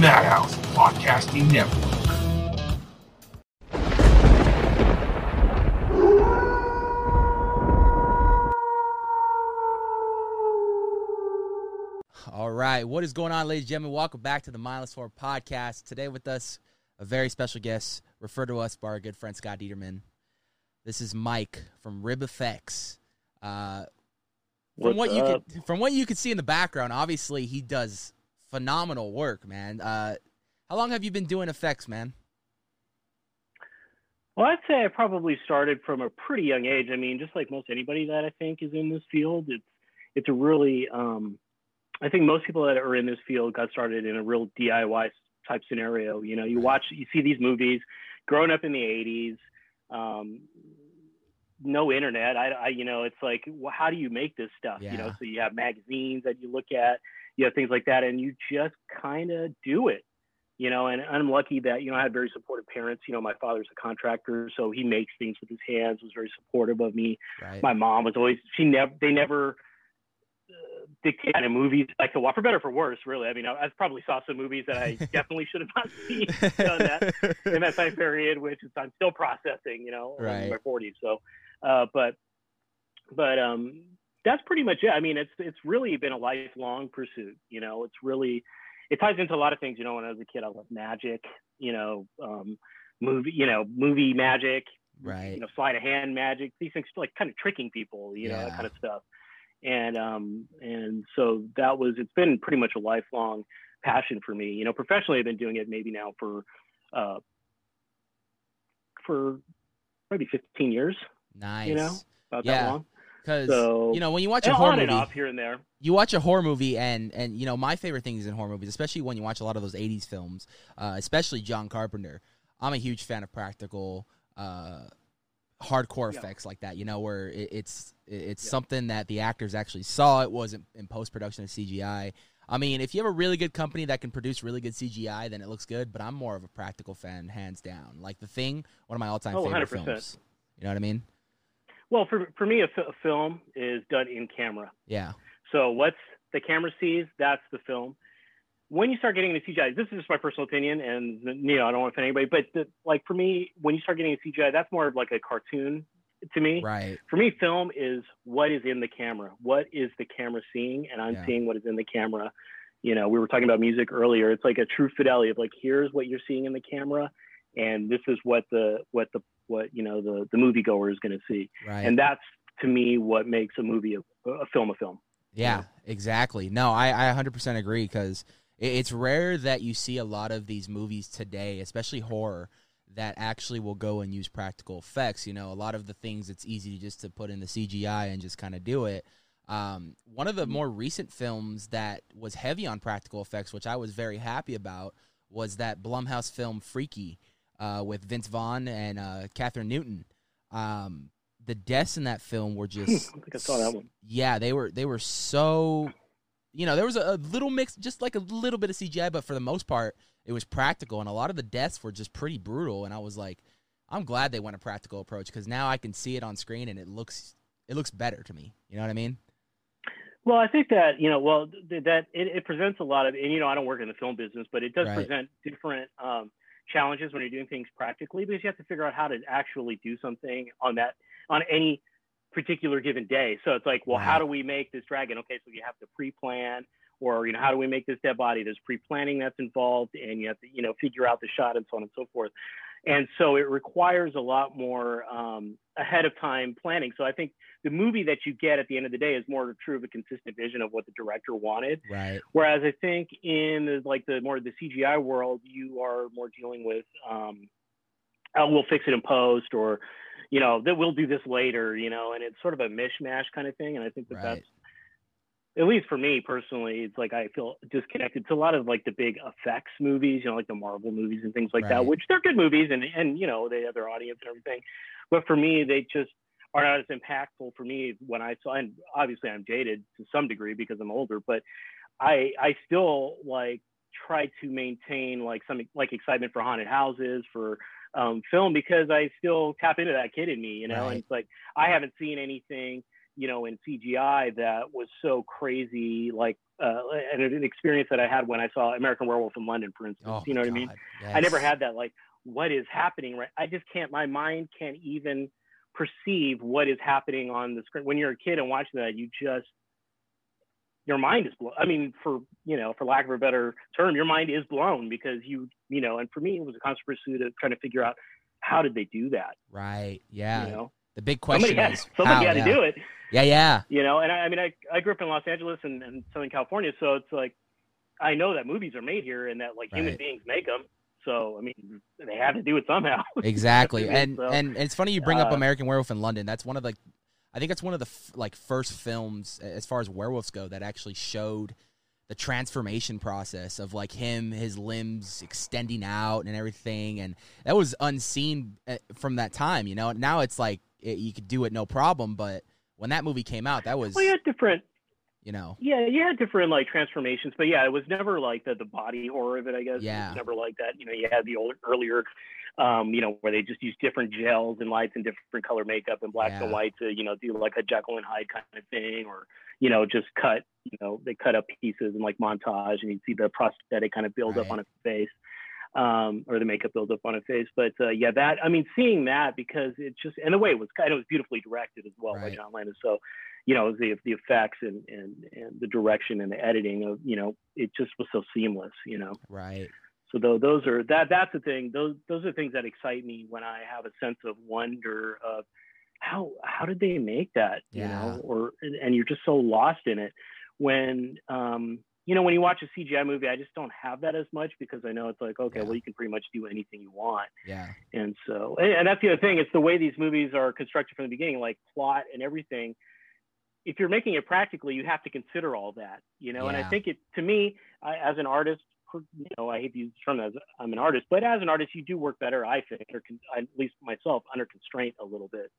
Madhouse Podcasting Network. All right, what is going on, ladies and gentlemen? Welcome back to the Mindless Horror Podcast. Today with us, a very special guest, referred to us by our good friend Scott Dieterman. This is Mike from Rib FX. Uh, from What's what you up? could, from what you could see in the background, obviously he does phenomenal work, man. Uh, how long have you been doing effects, man? Well, I'd say I probably started from a pretty young age. I mean, just like most anybody that I think is in this field, it's it's a really um, I think most people that are in this field got started in a real DIY type scenario. You know, you watch, you see these movies, growing up in the '80s, um, no internet. I, I, you know, it's like, well, how do you make this stuff? You know, so you have magazines that you look at, you have things like that, and you just kind of do it. You know, and I'm lucky that you know I had very supportive parents. You know, my father's a contractor, so he makes things with his hands. Was very supportive of me Right. my mom was always she never they never uh, dictate kind of movies I like to watch for better or for worse really I mean I, I probably saw some movies that I definitely should have not seen done that in that time period which is I'm still processing you know Right. in my 40s so uh, but but um that's pretty much it I mean it's it's really been a lifelong pursuit you know it's really it ties into a lot of things you know when I was a kid I loved magic you know um movie you know movie magic right. you know, sleight of hand magic, these things like kind of tricking people, you know, Yeah. that kind of stuff. And um and so that was it's been pretty much a lifelong passion for me. You know, professionally I've been doing it maybe now for uh for maybe 15 years, nice. you know, about Yeah. that long. Because So you know when you watch a horror movie, off here and there. you watch a horror movie and and you know my favorite things in horror movies especially when you watch a lot of those 80s films uh, especially john carpenter i'm a huge fan of practical uh, hardcore Yeah. effects like that you know where it, it's it- it's Yeah. something that the actors actually saw it wasn't in post-production of cgi i mean if you have a really good company that can produce really good cgi then it looks good but i'm more of a practical fan hands down like the thing one of my all-time Oh, favorite 100%. films you know what i mean Well, for for me a, film is done in camera. yeah So what's the camera sees, that's the film. When you start getting into CGI, this is just my personal opinion, and you know I don't want to offend anybody, but the, like for me, when you start getting into CGI, that's more of like a cartoon to me. right For me, film is what is in the camera. What is the camera seeing, and I'm Yeah. seeing what is in the camera. You know, we were talking about music earlier. It's like a true fidelity of like here's what you're seeing in the camera, and this is what the what the what you know the the moviegoer is going to see, right and that's to me what makes a movie a, a film a film. Yeah, exactly. No, I, I 100% agree because it's rare that you see a lot of these movies today, especially horror, that actually will go and use practical effects. You know, a lot of the things it's easy just to put in the CGI and just kind of do it. Um, one of the more recent films that was heavy on practical effects, which I was very happy about, was that Blumhouse film Freaky uh, with Vince Vaughn and uh, Kathryn Newton. Um, the deaths in that film were just. I think I saw that one. yeah, they were they were so you know, there was a, a little mix just like a little bit of CGI, but for the most part it was practical and a lot of the deaths were just pretty brutal and I was like I'm glad they went a practical approach cuz now I can see it on screen and it looks it looks better to me. You know what I mean? Well, I think that you know, well, th- that it, it presents a lot of, and you know, I don't work in the film business, but it does Right. present different um, challenges when you're doing things practically because you have to figure out how to actually do something on that on any particular given day. So it's like, well, how do we make this dragon? Okay, so you have to pre-plan, or you know, how do we make this dead body? There's pre-planning that's involved, and you have to you know figure out the shot and so on and so forth. And so it requires a lot more um, ahead of time planning. So I think the movie that you get at the end of the day is more true of a consistent vision of what the director wanted. Right. Whereas I think in the, like the more the CGI world, you are more dealing with, um, oh, we'll fix it in post, or you know that we'll do this later, you know, and it's sort of a mishmash kind of thing. And I think that Right. that's at least for me personally, it's like I feel disconnected to a lot of like the big effects movies, you know, like the Marvel movies and things like Right. that, which they're good movies and and you know they have their audience and everything, but for me they just are not as impactful for me when I saw. And obviously I'm jaded to some degree because I'm older, but I I still like try to maintain like some like excitement for haunted houses for um, film because I still tap into that kid in me, you know. Right. And it's like I haven't seen anything you know, in CGI that was so crazy, like, uh, and an experience that I had when I saw American Werewolf in London, for instance. Oh, you know what I mean? God, I never had that. Like, what is happening? Right? I just can't. My mind can't even perceive what is happening on the screen. When you're a kid and watching that, you just your mind is blown. I mean, for you know, for lack of a better term, your mind is blown because you you know. And for me, it was a constant pursuit of trying to figure out how did they do that. Right. Yeah. You know, The big question somebody had is somebody how, had yeah. to do it. Yeah, yeah. You know, and I, I mean, I I grew up in Los Angeles and, and Southern California, so it's like I know that movies are made here and that like human Right. beings make them. So I mean, they had to do it somehow. Exactly. And so, and it's funny you bring up uh, American Werewolf in London. That's one of the I think that's one of the f- like first films as far as werewolves go that actually showed the transformation process of like him his limbs extending out and everything and that was unseen uh, from that time, you know. Now it's like it, you could do it no problem, but when that movie came out, that was well, had different you know. Yeah, you had different like transformations, but yeah, it was never like the the body horror of it. I guess it Yeah. was never like that. You know, you had the old, earlier, um, you know, where they just used different gels and lights and different color makeup and blacks and Yeah. whites to you know do like a Jekyll and Hyde kind of thing, or you know just cut you know they cut up pieces and like montage, and you'd see the prosthetic kind of build up on a face. Um, or the makeup build up on a face, but uh, yeah, that I mean, seeing that because it just and the way it was kind of was beautifully directed as well by John Landis. So you know the the effects and and and the direction and the editing of you know it just was so seamless you know Right. so though those are that that's the thing those those are things that excite me when i have a sense of wonder of how how did they make that you Yeah. know or and, and you're just so lost in it when um you know when you watch a cgi movie i just don't have that as much because i know it's like okay Yeah. well you can pretty much do anything you want Yeah. and so, and, that's the other thing. It's the way these movies are constructed from the beginning, like plot and everything. If you're making it practically, you have to consider all that, you know. And I think it, to me, I, as an artist, you know, I hate to use the term as I'm an artist, but as an artist, you do work better, I think, or con- at least myself, under constraint a little bit,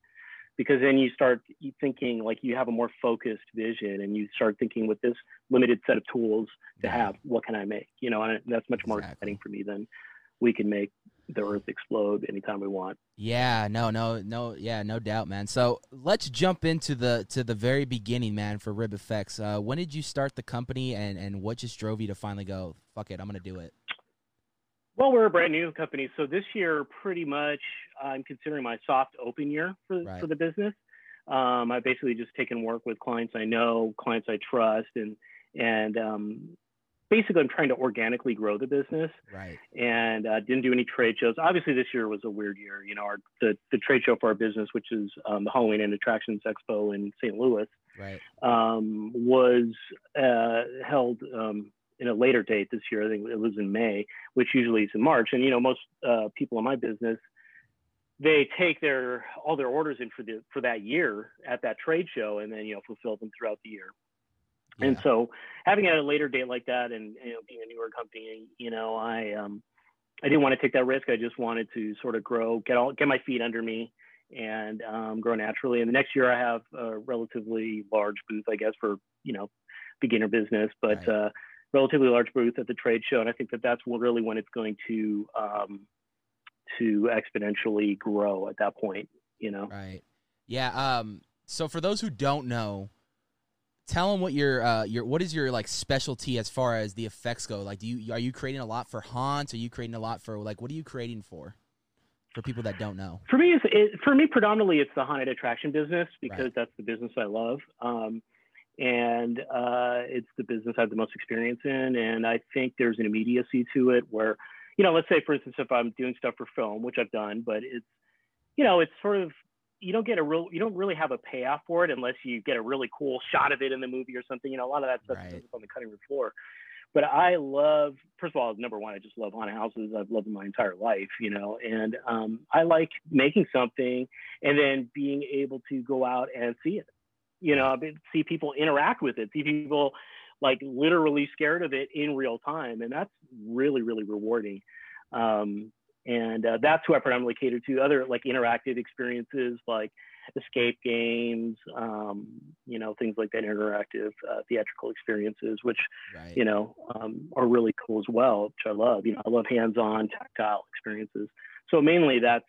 because then you start thinking like you have a more focused vision, and you start thinking with this limited set of tools to Yeah. have, what can I make, you know, and that's much more exciting for me than we can make the earth explode anytime we want. Yeah, no, no, no, yeah, no doubt, man. So let's jump into the to the very beginning, man, for Rib FX. Uh, when did you start the company, and and what just drove you to finally go, fuck it, I'm gonna do it? Well, we're a brand new company, so this year, pretty much, I'm considering my soft open year for Right. for the business. Um, I've basically just taken work with clients I know, clients I trust, and and um, basically, I'm trying to organically grow the business. Right. And uh, didn't do any trade shows. Obviously, this year was a weird year. You know, our the, the trade show for our business, which is um, the Halloween and Attractions Expo in St. Louis, Right. um, was uh, held um, in a later date this year. I think it was in May, which usually is in March. And you know, most uh, people in my business, they take their all their orders in for the for that year at that trade show, and then you know fulfill them throughout the year. And so, having at a later date like that, and you know, being a newer company, you know, I um, I didn't want to take that risk. I just wanted to sort of grow, get all get my feet under me, and um, grow naturally. And the next year, I have a relatively large booth, I guess, for you know, beginner business, but Right. uh, relatively large booth at the trade show. And I think that that's really when it's going to um, to exponentially grow at that point. You know. Right. Yeah. Um. So for those who don't know, tell them what your uh your what is your like specialty as far as the effects go. Like, do you are you creating a lot for haunts? Are you creating a lot for like what are you creating for? For people that don't know. For me, it's, it, for me predominantly it's the haunted attraction business because Right. that's the business I love, um, and uh, it's the business I have the most experience in. And I think there's an immediacy to it where, you know, let's say for instance, if I'm doing stuff for film, which I've done, but it's, you know, it's sort of you don't get a real, you don't really have a payoff for it unless you get a really cool shot of it in the movie or something. You know, a lot of that stuff Right. is on the cutting room floor. But I love, first of all, number one, I just love haunted houses. I've loved them my entire life, you know, and um, I like making something and then being able to go out and see it, you know, see people interact with it, see people like literally scared of it in real time. And that's really, really rewarding. Um, and uh, that's who I predominantly cater to. Other like interactive experiences, like escape games, um, you know, things like that, interactive uh, theatrical experiences, which Right. you know um, are really cool as well, which I love. You know, I love hands-on, tactile experiences. So mainly that's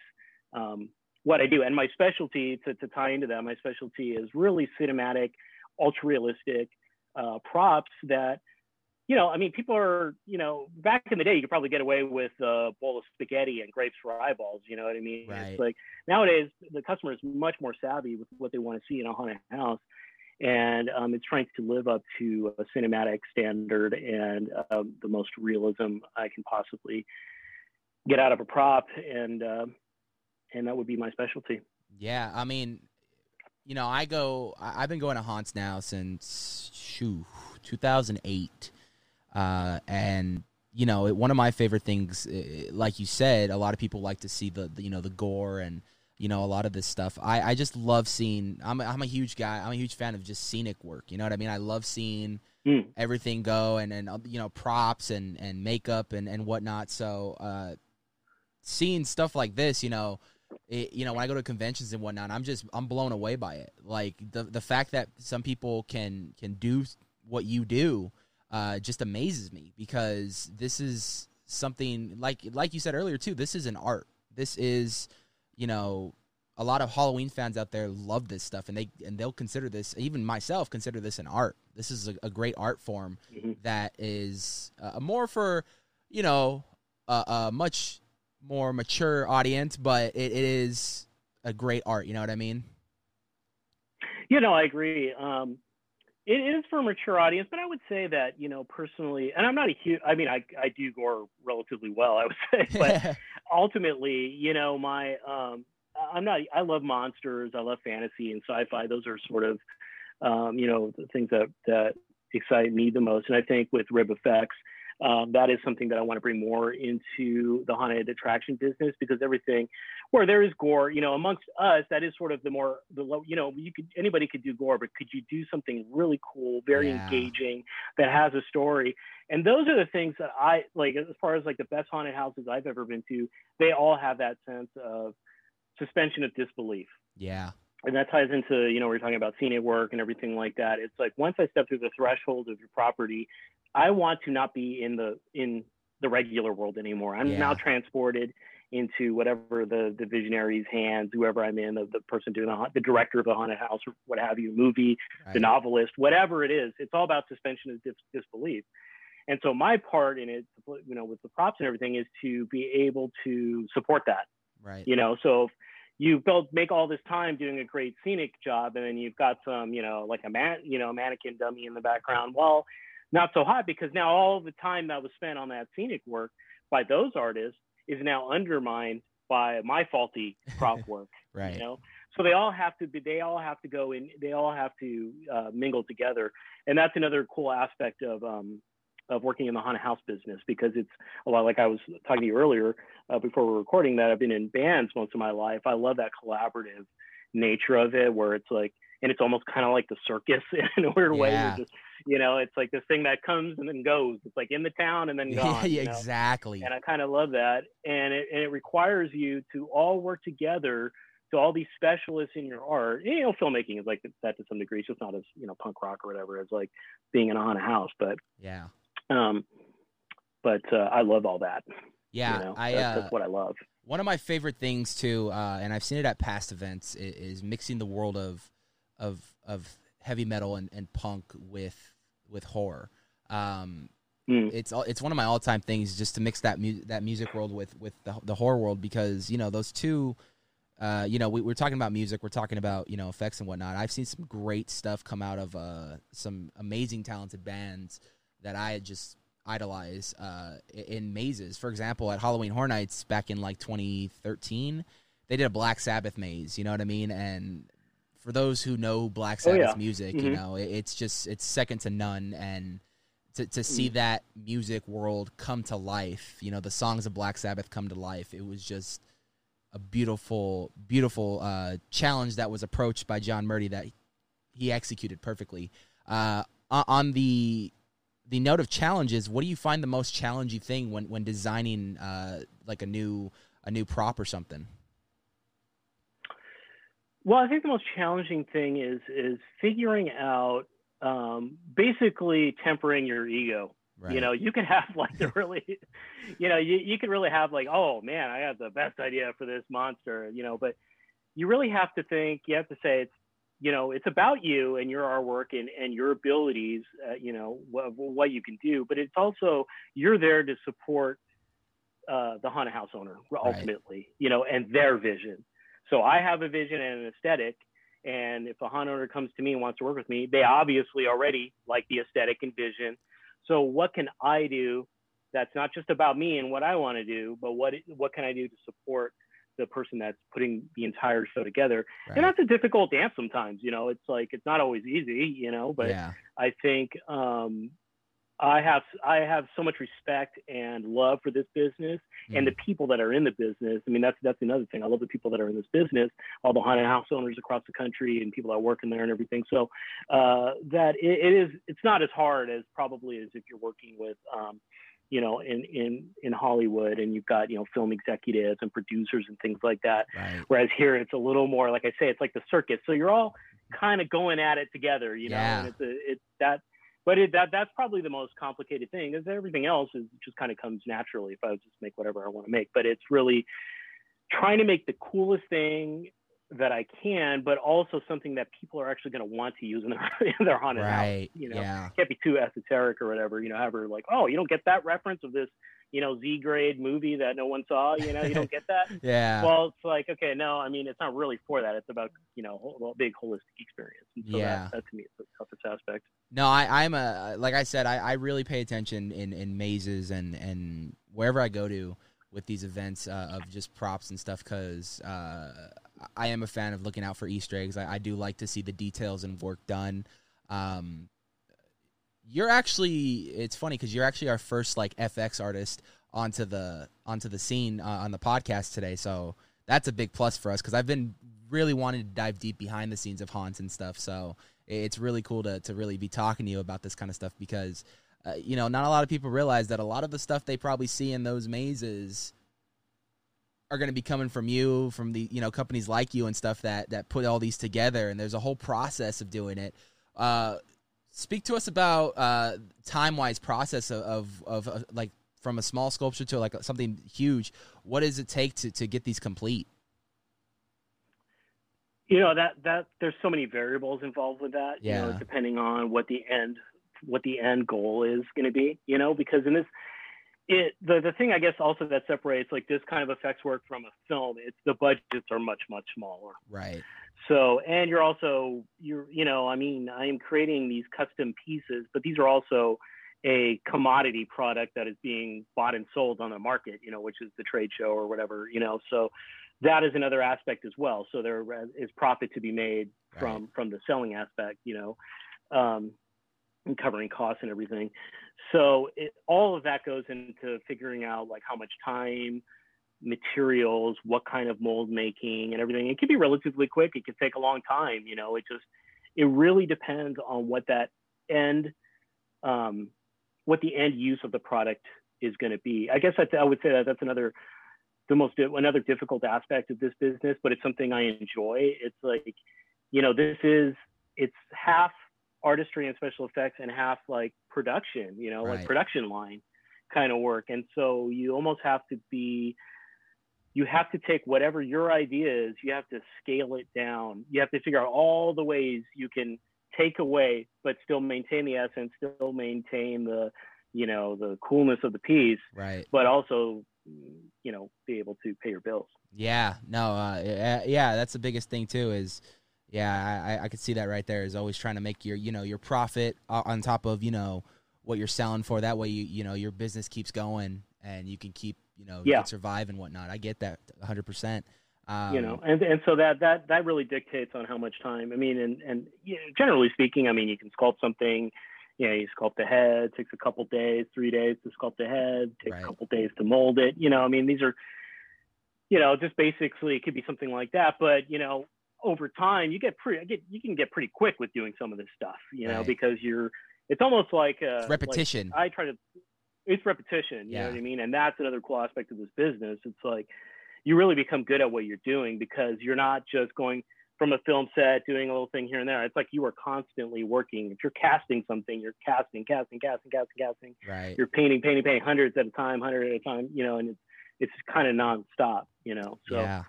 um, what I do. And my specialty to, to tie into that, my specialty is really cinematic, ultra realistic uh, props that, you know, I mean, people are, you know, back in the day, you could probably get away with a bowl of spaghetti and grapes for eyeballs. You know what I mean? Right. It's like nowadays, the customer is much more savvy with what they want to see in a haunted house. And um, it's trying to live up to a cinematic standard and um, the most realism I can possibly get out of a prop. And, uh, and that would be my specialty. Yeah, I mean, you know, I go. I've been going to haunts now since shoo, 2008, uh, and you know, it, one of my favorite things, like you said, a lot of people like to see the, the you know the gore and you know a lot of this stuff. I, I just love seeing. I'm a, I'm a huge guy. I'm a huge fan of just scenic work. You know what I mean? I love seeing Mm. everything go and and uh, you know props and and makeup and and whatnot. So uh, seeing stuff like this, you know, it, you know when I go to conventions and whatnot, I'm just I'm blown away by it. Like the the fact that some people can can do what you do uh, just amazes me because this is something like like you said earlier too. This is an art. This is you know a lot of Halloween fans out there love this stuff and they and they'll consider this even myself consider this an art. This is a, a great art form Mhm. that is uh, more for you know a, a much more mature audience, but it, it is a great art. You know what I mean? You know, I agree. Um, it is for a mature audience, but I would say that you know personally, and I'm not a huge. I mean, I I do gore relatively well, I would say, but ultimately, you know, my um, I'm not. I love monsters. I love fantasy and sci-fi. Those are sort of, um, you know, the things that that excite me the most. And I think with Rib FX, um, that is something that I want to bring more into the haunted attraction business because everything where there is gore, you know, amongst us, that is sort of the more the low. You know, you could anybody could do gore, but could you do something really cool, very Yeah. engaging that has a story? And those are the things that I like as far as like the best haunted houses I've ever been to. They all have that sense of suspension of disbelief yeah, and that ties into you know we're talking about scenic work and everything like that. It's like once i step through the threshold of your property i want to not be in the in the regular world anymore. I'm Yeah. now transported into whatever the the visionary's hands whoever i'm in the, the person doing the the director of the haunted house or what have you movie the novelist whatever it is it's all about suspension of dis- disbelief. And so my part in it you know with the props and everything is to be able to support that. Right. you know so if you build make all this time doing a great scenic job and then you've got some you know like a man you know mannequin dummy in the background. Well not so hot because now all the time that was spent on that scenic work by those artists is now undermined by my faulty prop work right. you know? So they all have to be they all have to go in they all have to uh, mingle together. And that's another cool aspect of um of working in the haunted house business because it's a lot like i was talking to you earlier uh, before we we're recording that i've been in bands most of my life i love that collaborative nature of it where it's like and it's almost kind of like the circus in a weird way Yeah. You're just you know it's like this thing that comes and then goes it's like in the town and then Yeah, gone you know? exactly. and I kind of love that. And it, and it requires you to all work together. To all these specialists in your art, you know, filmmaking is like that to some degree. It's just not as you know punk rock or whatever as like being in a haunted house, but yeah, um, but uh, I love all that. yeah. you know, I that's, uh, that's what I love. One of my favorite things too, uh, and I've seen it at past events, is, is mixing the world of of of heavy metal and, and punk with with horror. Um, Mm. it's all, it's one of my all time things just to mix that mu- that music world with with the, the horror world because you know those two. Uh, you know, we, we're talking about music. We're talking about you know effects and whatnot. I've seen some great stuff come out of uh, some amazing, talented bands that I just idolize uh, in mazes. For example, at Halloween Horror Nights back in like 2013, they did a Black Sabbath maze. You know what I mean? And for those who know Black Oh, Sabbath yeah. music, you Mhm. know it, it's just it's second to none. And to to see Mm. that music world come to life, you know, the songs of Black Sabbath come to life. It was just a beautiful, beautiful uh, challenge that was approached by John Murdy that he executed perfectly. Uh, on the the note of challenges, what do you find the most challenging thing when when designing uh, like a new a new prop or something? Well, I think the most challenging thing is is figuring out um, basically tempering your ego. Right. You know, you can have like the really, you know, you, you can really have like, oh man, I have the best idea for this monster, you know, but you really have to think. You have to say it's you know it's about you and your artwork and and your abilities. Uh, you know what, what you can do, but it's also you're there to support uh, the haunted house owner ultimately. Right. You know, and their vision. So I have a vision and an aesthetic. And if a haunted owner comes to me and wants to work with me, they obviously already like the aesthetic and vision. So what can I do that's not just about me and what I want to do, but what what can I do to support the person that's putting the entire show together? Right. And that's a difficult dance sometimes. You know, it's like it's not always easy. You know, but yeah. I think um, I have I have so much respect and love for this business mm. and the people that are in the business. I mean, that's that's another thing. I love the people that are in this business, all the haunted house owners across the country and people that work in there and everything. So uh, that it, it is it's not as hard as probably as if you're working with um, you know, in in in Hollywood, and you've got you know film executives and producers and things like that. Right. Whereas here, it's a little more like I say, it's like the circus. So you're all kind of going at it together, you know. Yeah. And it's a it's that, but it, that that's probably the most complicated thing. Is everything else is just kind of comes naturally if I just make whatever I want to make. But it's really trying to make the coolest thing that I can, but also something that people are actually going to want to use in their, in their haunted right. house. You know, yeah. can't be too esoteric or whatever. You know, ever like, oh, you don't get that reference of this, you know, Z grade movie that no one saw. You know, you don't get that. yeah. Well, it's like, okay, no, I mean, it's not really for that. It's about you know, a big holistic experience. And so yeah. That, that to me is the toughest aspect. No, I, I'm a like I said, I, I really pay attention in in mazes and and wherever I go to with these events uh, of just props and stuff because uh, I am a fan of looking out for Easter eggs. I, I do like to see the details and work done. Um, you're actually it's funny because you're actually our first like FX artist onto the onto the scene uh, on the podcast today. So that's a big plus for us because I've been really wanting to dive deep behind the scenes of haunts and stuff. So it's really cool to to really be talking to you about this kind of stuff because uh, you know not a lot of people realize that a lot of the stuff they probably see in those mazes are going to be coming from you, from the you know companies like you and stuff that that put all these together, and there's a whole process of doing it. Uh, speak to us about uh, time wise process of of, of uh, like from a small sculpture to like something huge. What does it take to to get these complete? You know that that there's so many variables involved with that. Yeah. You know, depending on what the end what the end goal is going to be. You know, because in this it the the thing I guess also that separates like this kind of effects work from a film, it's the budgets are much much smaller. Right. So and you're also you're you know I mean I am creating these custom pieces, but these are also a commodity product that is being bought and sold on the market, you know, which is the trade show or whatever, you know. So that is another aspect as well. So there is profit to be made from right. from the selling aspect, you know. Um, and covering costs and everything. So it, all of that goes into figuring out like how much time, materials, what kind of mold making, and everything. It can be relatively quick. It can take a long time. You know, it just it really depends on what that end, um, what the end use of the product is going to be. I guess I would say that that's another the most another difficult aspect of this business, but it's something I enjoy. It's like, you know, this is it's half artistry and special effects and half like production, you know, right. like production line kind of work. And so you almost have to be, you have to take whatever your idea is, you have to scale it down. You have to figure out all the ways you can take away, but still maintain the essence, still maintain the, you know, the coolness of the piece, right? But also, you know, be able to pay your bills. Yeah, no, uh, yeah, that's the biggest thing too. Is yeah, I, I could see that right there. Is always trying to make your you know your profit on top of you know what you're selling for. That way you you know your business keeps going and you can keep you know yeah. survive and whatnot. I get that 100. percent um, you know, and and so that that that really dictates on how much time. I mean, and and you know, generally speaking, I mean, you can sculpt something. You know, you sculpt the head. Takes a couple days, three days to sculpt the head. Takes right. a couple days to mold it. You know, I mean, these are, you know, just basically it could be something like that. But you know, over time you get pretty get you can get pretty quick with doing some of this stuff you know right. because you're it's almost like uh repetition like I try to it's repetition you yeah. know what I mean? And that's another cool aspect of this business. It's like you really become good at what you're doing because you're not just going from a film set doing a little thing here and there. It's like you are constantly working. If you're casting something you're casting casting casting casting casting. Right. You're painting painting painting hundreds at a time hundred at a time you know and it's it's kind of nonstop you know so yeah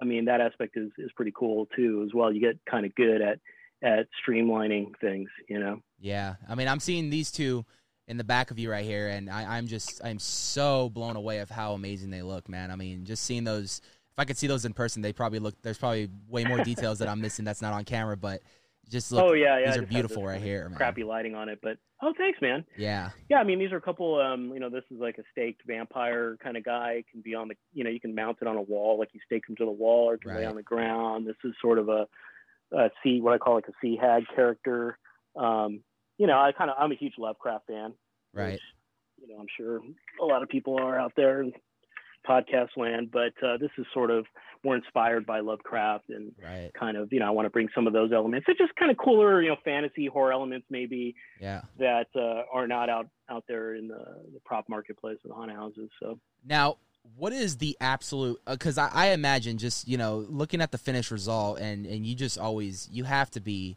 I mean, that aspect is is pretty cool too as well. You get kind of good at at streamlining things, you know. Yeah, I mean, I'm seeing these two in the back of you right here, and I, I'm just I'm so blown away of how amazing they look, man. I mean, just seeing those. If I could see those in person, they probably look. There's probably way more details that I'm missing that's not on camera, but just look. oh yeah, yeah. these are beautiful right here, man. Crappy lighting on it, but oh, thanks, man. Yeah, Yeah, I mean, these are a couple. Um, you know, this is like a staked vampire kind of guy. It can be on the, you know, you can mount it on a wall, like you stake him to the wall, or it can lay on the ground. This is sort of a, a sea, what I call like a sea hag character. Um, you know, I kind of, I'm a huge Lovecraft fan. right. which, you know, I'm sure a lot of people are out there podcast land, but uh, this is sort of more inspired by Lovecraft and Right. kind of, you know, I want to bring some of those elements. It's just kind of cooler, you know, fantasy horror elements maybe Yeah. that uh, are not out out there in the, the prop marketplace of the haunted houses. So Now, what is the absolute? Because I, I imagine just you know looking at the finished result, and and you just always you have to be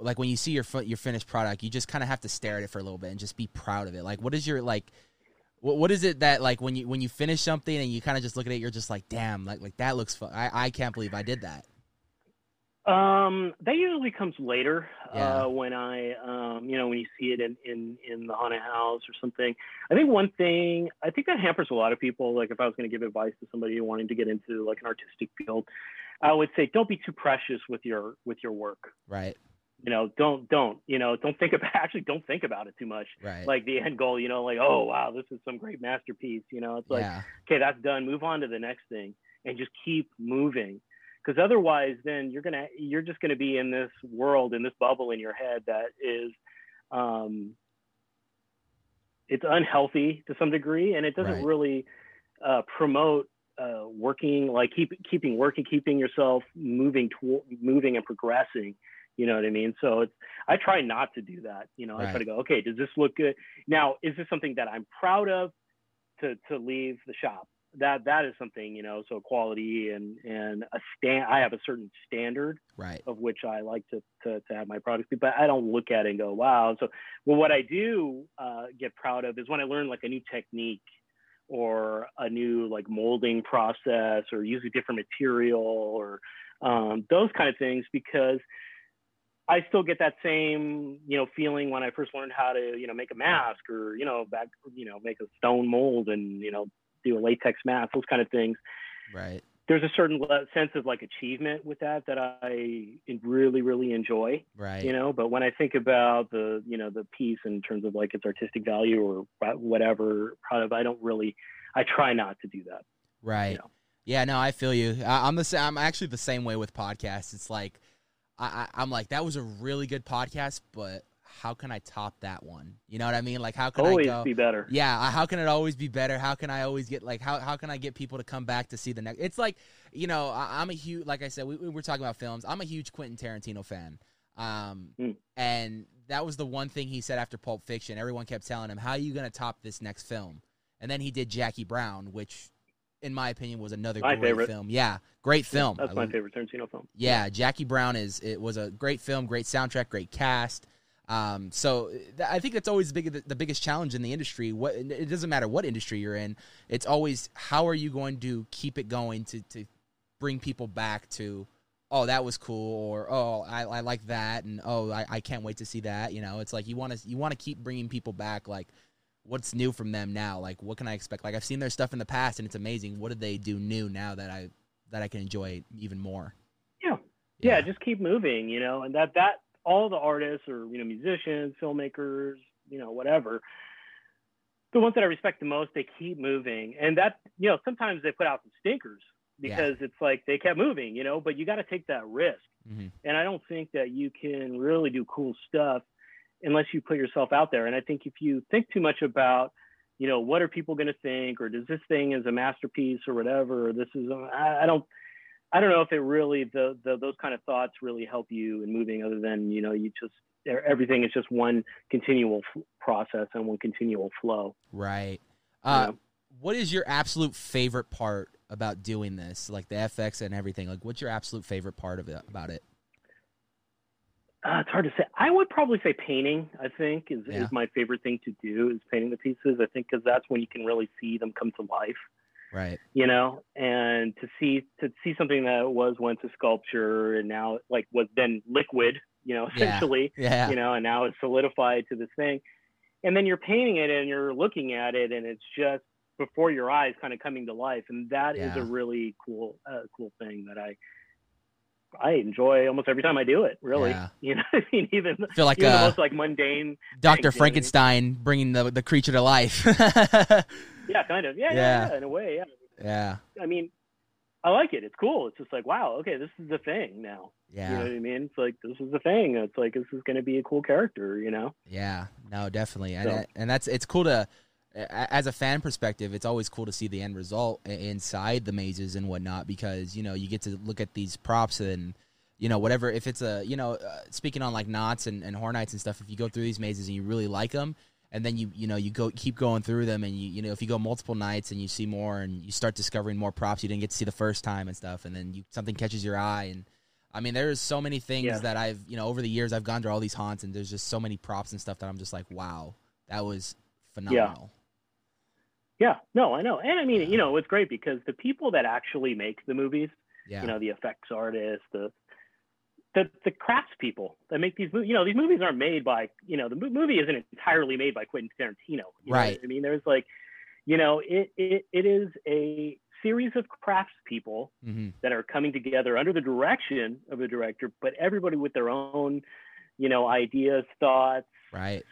like when you see your your finished product, you just kind of have to stare at it for a little bit and just be proud of it. Like, what is your like? What, what is it that like when you when you finish something and you kind of just look at it, you're just like, damn, like like that looks fun. I I can't believe I did that. um, that usually comes later Yeah. uh, when I, um, you know, when you see it in, in in the haunted house or something. I think one thing I think that hampers a lot of people. Like if I was going to give advice to somebody wanting to get into like an artistic field, I would say don't be too precious with your with your work. Right. You know, don't don't you know don't think about actually don't think about it too much. Right. Like the end goal, you know, like oh wow, this is some great masterpiece. You know, it's like yeah. okay, that's done. Move on to the next thing and just keep moving. Because otherwise, then you're gonna you're just gonna be in this world in this bubble in your head that is, um, it's unhealthy to some degree, and it doesn't Right. really uh, promote uh, working like keep keeping working, keeping yourself moving toward moving and progressing. You know what I mean? So it's I try not to do that. You know, I try to go, okay, does this look good? Now, is this something that I'm proud of to to leave the shop? That that is something, you know, so quality and and a stand I have a certain standard Right. of which I like to, to, to have my products be, but I don't look at it and go, wow. So, well, what I do uh, get proud of is when I learn like a new technique or a new like molding process or use a different material or um, those kind of things because I still get that same, you know, feeling when I first learned how to, you know, make a mask or, you know, back, you know, make a stone mold and, you know, do a latex mask, those kind of things Right. there's a certain sense of like achievement with that that I really really enjoy Right. you know but when I think about the you know the piece in terms of like its artistic value or whatever product I don't really I try not to do that Right. know. Yeah, no, I feel you. I, I'm the sa- I'm actually the same way with podcasts. It's like I, I I'm like that was a really good podcast, but how can I top that one? You know what I mean? Like how can always I always be better yeah, how can it always be better? How can I always get like how how can I get people to come back to see the next? It's like you know I, I'm a huge like I said we, we were talking about films. I'm a huge Quentin Tarantino fan, um, Mm. and that was the one thing he said after Pulp Fiction. Everyone kept telling him, "How are you going to top this next film?" And then he did Jackie Brown, which, in my opinion, was another My great favorite. film. Yeah, great film. that's I my love- favorite Tarantino film yeah, Jackie Brown is it was a great film, great soundtrack, great cast. Um, so th- I think that's always the, big, the biggest challenge in the industry. What it doesn't matter what industry you're in, it's always how are you going to keep it going to to bring people back to oh that was cool or oh I, I like that and oh I, I can't wait to see that. You know, it's like you want to you want to keep bringing people back. Like what's new from them now? Like what can I expect? Like I've seen their stuff in the past and it's amazing. What did they do new now that I that I can enjoy even more? yeah yeah just keep moving you know and that that all the artists or you know musicians filmmakers you know whatever the ones that I respect the most, they keep moving. And that, you know, sometimes they put out some stinkers Yeah. because it's like they kept moving, you know, but you got to take that risk. Mhm. And I don't think that you can really do cool stuff unless you put yourself out there. And I think if you think too much about, you know, what are people going to think, or does this thing is a masterpiece or whatever, or this is, a, I, I don't, I don't know if it really, the, the, those kind of thoughts really help you in moving other than, you know, you just, everything is just one continual f- process and one continual flow. Right. you Uh, know? what is your absolute favorite part about doing this, like the FX and everything? Like, what's your absolute favorite part of it about it? Uh, it's hard to say. I would probably say painting. I think is, Yeah. is my favorite thing to do is painting the pieces. I think because that's when you can really see them come to life. Right. you know, and to see to see something that was once a sculpture and now like was then liquid, you know, essentially, Yeah. you know, and now it's solidified to this thing. And then you're painting it and you're looking at it and it's just before your eyes kind of coming to life. And that is Yeah. a really cool, uh, cool thing that I, I enjoy almost every time I do it, really. Yeah. You know, I mean, even, I feel like even the uh, most like mundane. Dr. things, you know what I mean? Frankenstein bringing the the creature to life. Yeah, kind of. Yeah, yeah, Yeah. yeah, in a way. Yeah. yeah. I mean, I like it. It's cool. It's just like, wow, okay, this is the thing now. Yeah. You know what I mean? It's like this is the thing. It's like this is going to be a cool character. You know? Yeah. No, definitely. And So- and that's it's cool to as a fan perspective, it's always cool to see the end result inside the mazes and whatnot because you know you get to look at these props and you know whatever if it's a you know uh, speaking on like Knott's and, and Horror Nights and stuff if you go through these mazes and you really like them and then you you know you go keep going through them and you you know if you go multiple nights and you see more and you start discovering more props you didn't get to see the first time and stuff and then you something catches your eye and I mean there's so many things Yeah. that I've you know over the years I've gone to all these haunts and there's just so many props and stuff that I'm just like wow that was phenomenal Yeah. Yeah, no, I know. And I mean, you know, it's great because the people that actually make the movies, yeah you know, the effects artists, the the the crafts people that make these movies. You know, these movies aren't made by. You know, the movie isn't entirely made by Quentin Tarantino. You Right. I mean, there's like, you know, it it, it is a series of crafts people hmm that are coming together under the direction of a director, but everybody with their own, you know, ideas, thoughts, right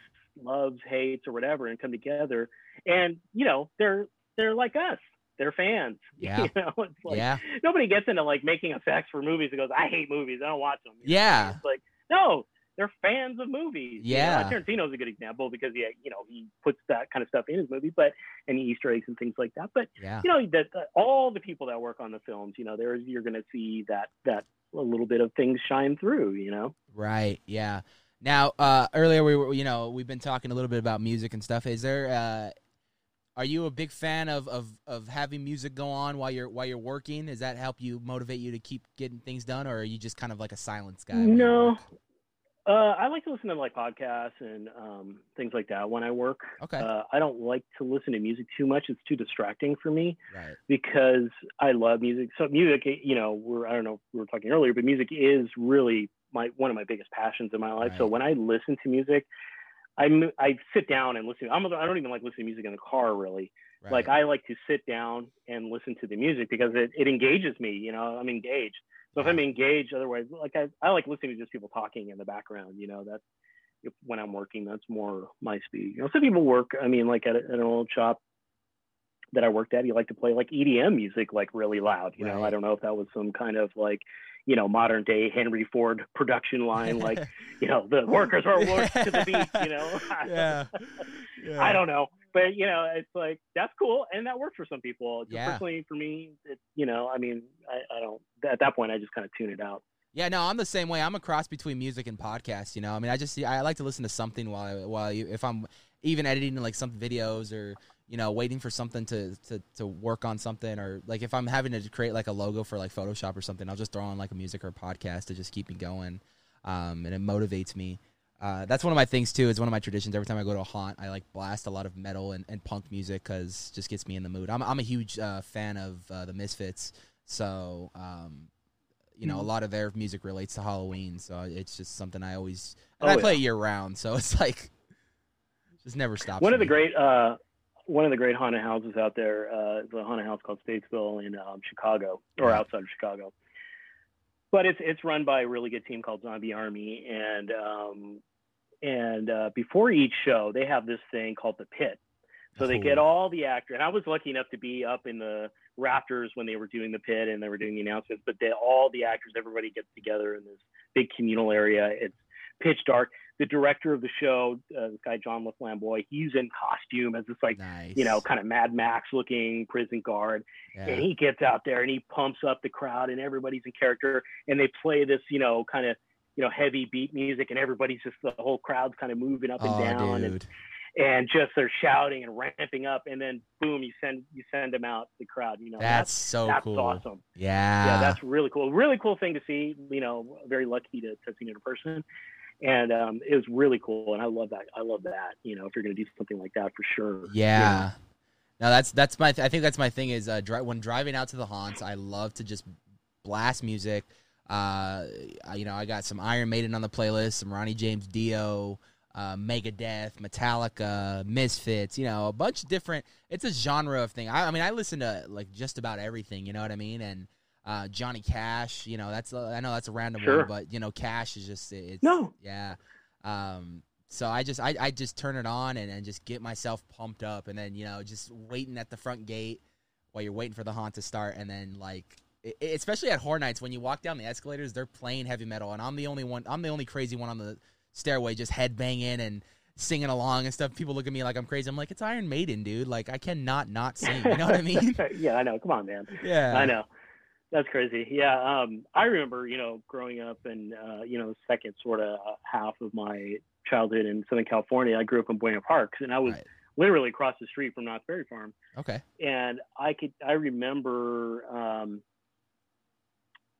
loves, hates, or whatever, and come together. And you know, they're they're like us. They're fans. Yeah. You know, it's like yeah nobody gets into like making effects for movies and goes, I hate movies. I don't watch them. You know? Yeah. It's like, no, they're fans of movies. You know, Yeah. Tarantino's a good example because he, you know, he puts that kind of stuff in his movie, but and Easter eggs and things like that. But yeah you know that that all the people that work on the films, you know, there's you're going to see that that a little bit of things shine through. You know. Right. Yeah. Now, uh, earlier we were, you know, we've been talking a little bit about music and stuff. Is there, uh, are you a big fan of, of, of having music go on while you're while you're working? Does that help you motivate you to keep getting things done, or are you just kind of like a silence guy? No. Uh, I like to listen to like podcasts and um, things like that when I work. Okay. Uh, I don't like to listen to music too much. It's too distracting for me right. because I love music. So music, you know, we're I don't know, we were talking earlier, but music is really my one of my biggest passions in my life. So when I listen to music, I I sit down and listen. I'm I don't even like listening to music in the car really. Right. Like I like to sit down and listen to the music because it, it engages me. You know, I'm engaged. So if I'm engaged, otherwise, like I, I like listening to just people talking in the background. You know, that's if, when I'm working, that's more my speed. You know, some people work. I mean, like at, a, at an old shop that I worked at, he liked to play like EDM music like really loud. You know, I don't know if that was some kind of like you know modern day Henry Ford production line, like you know the workers are work to the beat. You know, yeah. yeah. I don't know, but you know, it's like that's cool, and that works for some people. Yeah. Personally, for me, it, you know, I mean, I, I don't. At that point, I just kind of tune it out. Yeah, no, I'm the same way. I'm a cross between music and podcast. You know, I mean, I just I like to listen to something while while you, if I'm even editing like some videos or you know waiting for something to, to to work on something or like if I'm having to create like a logo for like Photoshop or something, I'll just throw on like a music or a podcast to just keep me going, um, and it motivates me. Uh, that's one of my things too. It's one of my traditions. Every time I go to a haunt, I like blast a lot of metal and, and punk music because just gets me in the mood. I'm I'm a huge uh, fan of uh, the Misfits, so um, you know, a Mhm. lot of their music relates to Halloween, so it's just something I always and Oh, I play yeah. year round, so it's like just never stops. One of me. the great, uh, one of the great haunted houses out there uh, is a haunted house called Statesville in um, Chicago, or Right. outside of Chicago. But it's it's run by a really good team called Zombie Army, and um, and uh, before each show, they have this thing called the pit. So they get all the actors, and I was lucky enough to be up in the rafters when they were doing the pit and they were doing the announcements. But they, all the actors, everybody gets together in this big communal area. It's pitch dark. The director of the show, uh, this guy John LaFlamboy, he's in costume as this like nice, you know kind of Mad Max looking prison guard, yeah. and he gets out there and he pumps up the crowd and everybody's in character and they play this you know kind of you know heavy beat music and everybody's just the whole crowd's kind of moving up and oh, down and dude. and just they're shouting and ramping up and then boom you send you send them out the crowd you know that's so that's cool. awesome Yeah, yeah that's really cool really cool thing to see you know very lucky to, to see it in person and um, it was really cool and i love that i love that you know if you're going to do something like that for sure Yeah. No, that's that's my. I think that's my thing. Is uh, dri- when driving out to the haunts, I love to just blast music. Uh, you know, I got some Iron Maiden on the playlist, some Ronnie James Dio, uh, Megadeth, Metallica, Misfits. You know, a bunch of different. It's a genre of thing. I, I mean, I listen to like just about everything. You know what I mean? And uh, Johnny Cash. You know, that's uh, I know that's a random Sure. one, but you know, Cash is just it's No. yeah. Um, so I just I, I just turn it on and, and just get myself pumped up, and then you know just waiting at the front gate while you're waiting for the haunt to start, and then like i i- especially at horror nights when you walk down the escalators, they're playing heavy metal, and I'm the only one. I'm the only crazy one on the stairway, just headbanging and singing along and stuff. People look at me like I'm crazy. I'm like, it's Iron Maiden, dude. Like I cannot not sing. You know what I mean? yeah, I know. Come on, man. Yeah, I know. That's crazy. Yeah. Um, I remember, you know, growing up and, uh, you know, second sort of half of my childhood in Southern California, I grew up in Buena Parks and I was Right. literally across the street from Knott's Berry Farm. Okay. And I could, I remember, um,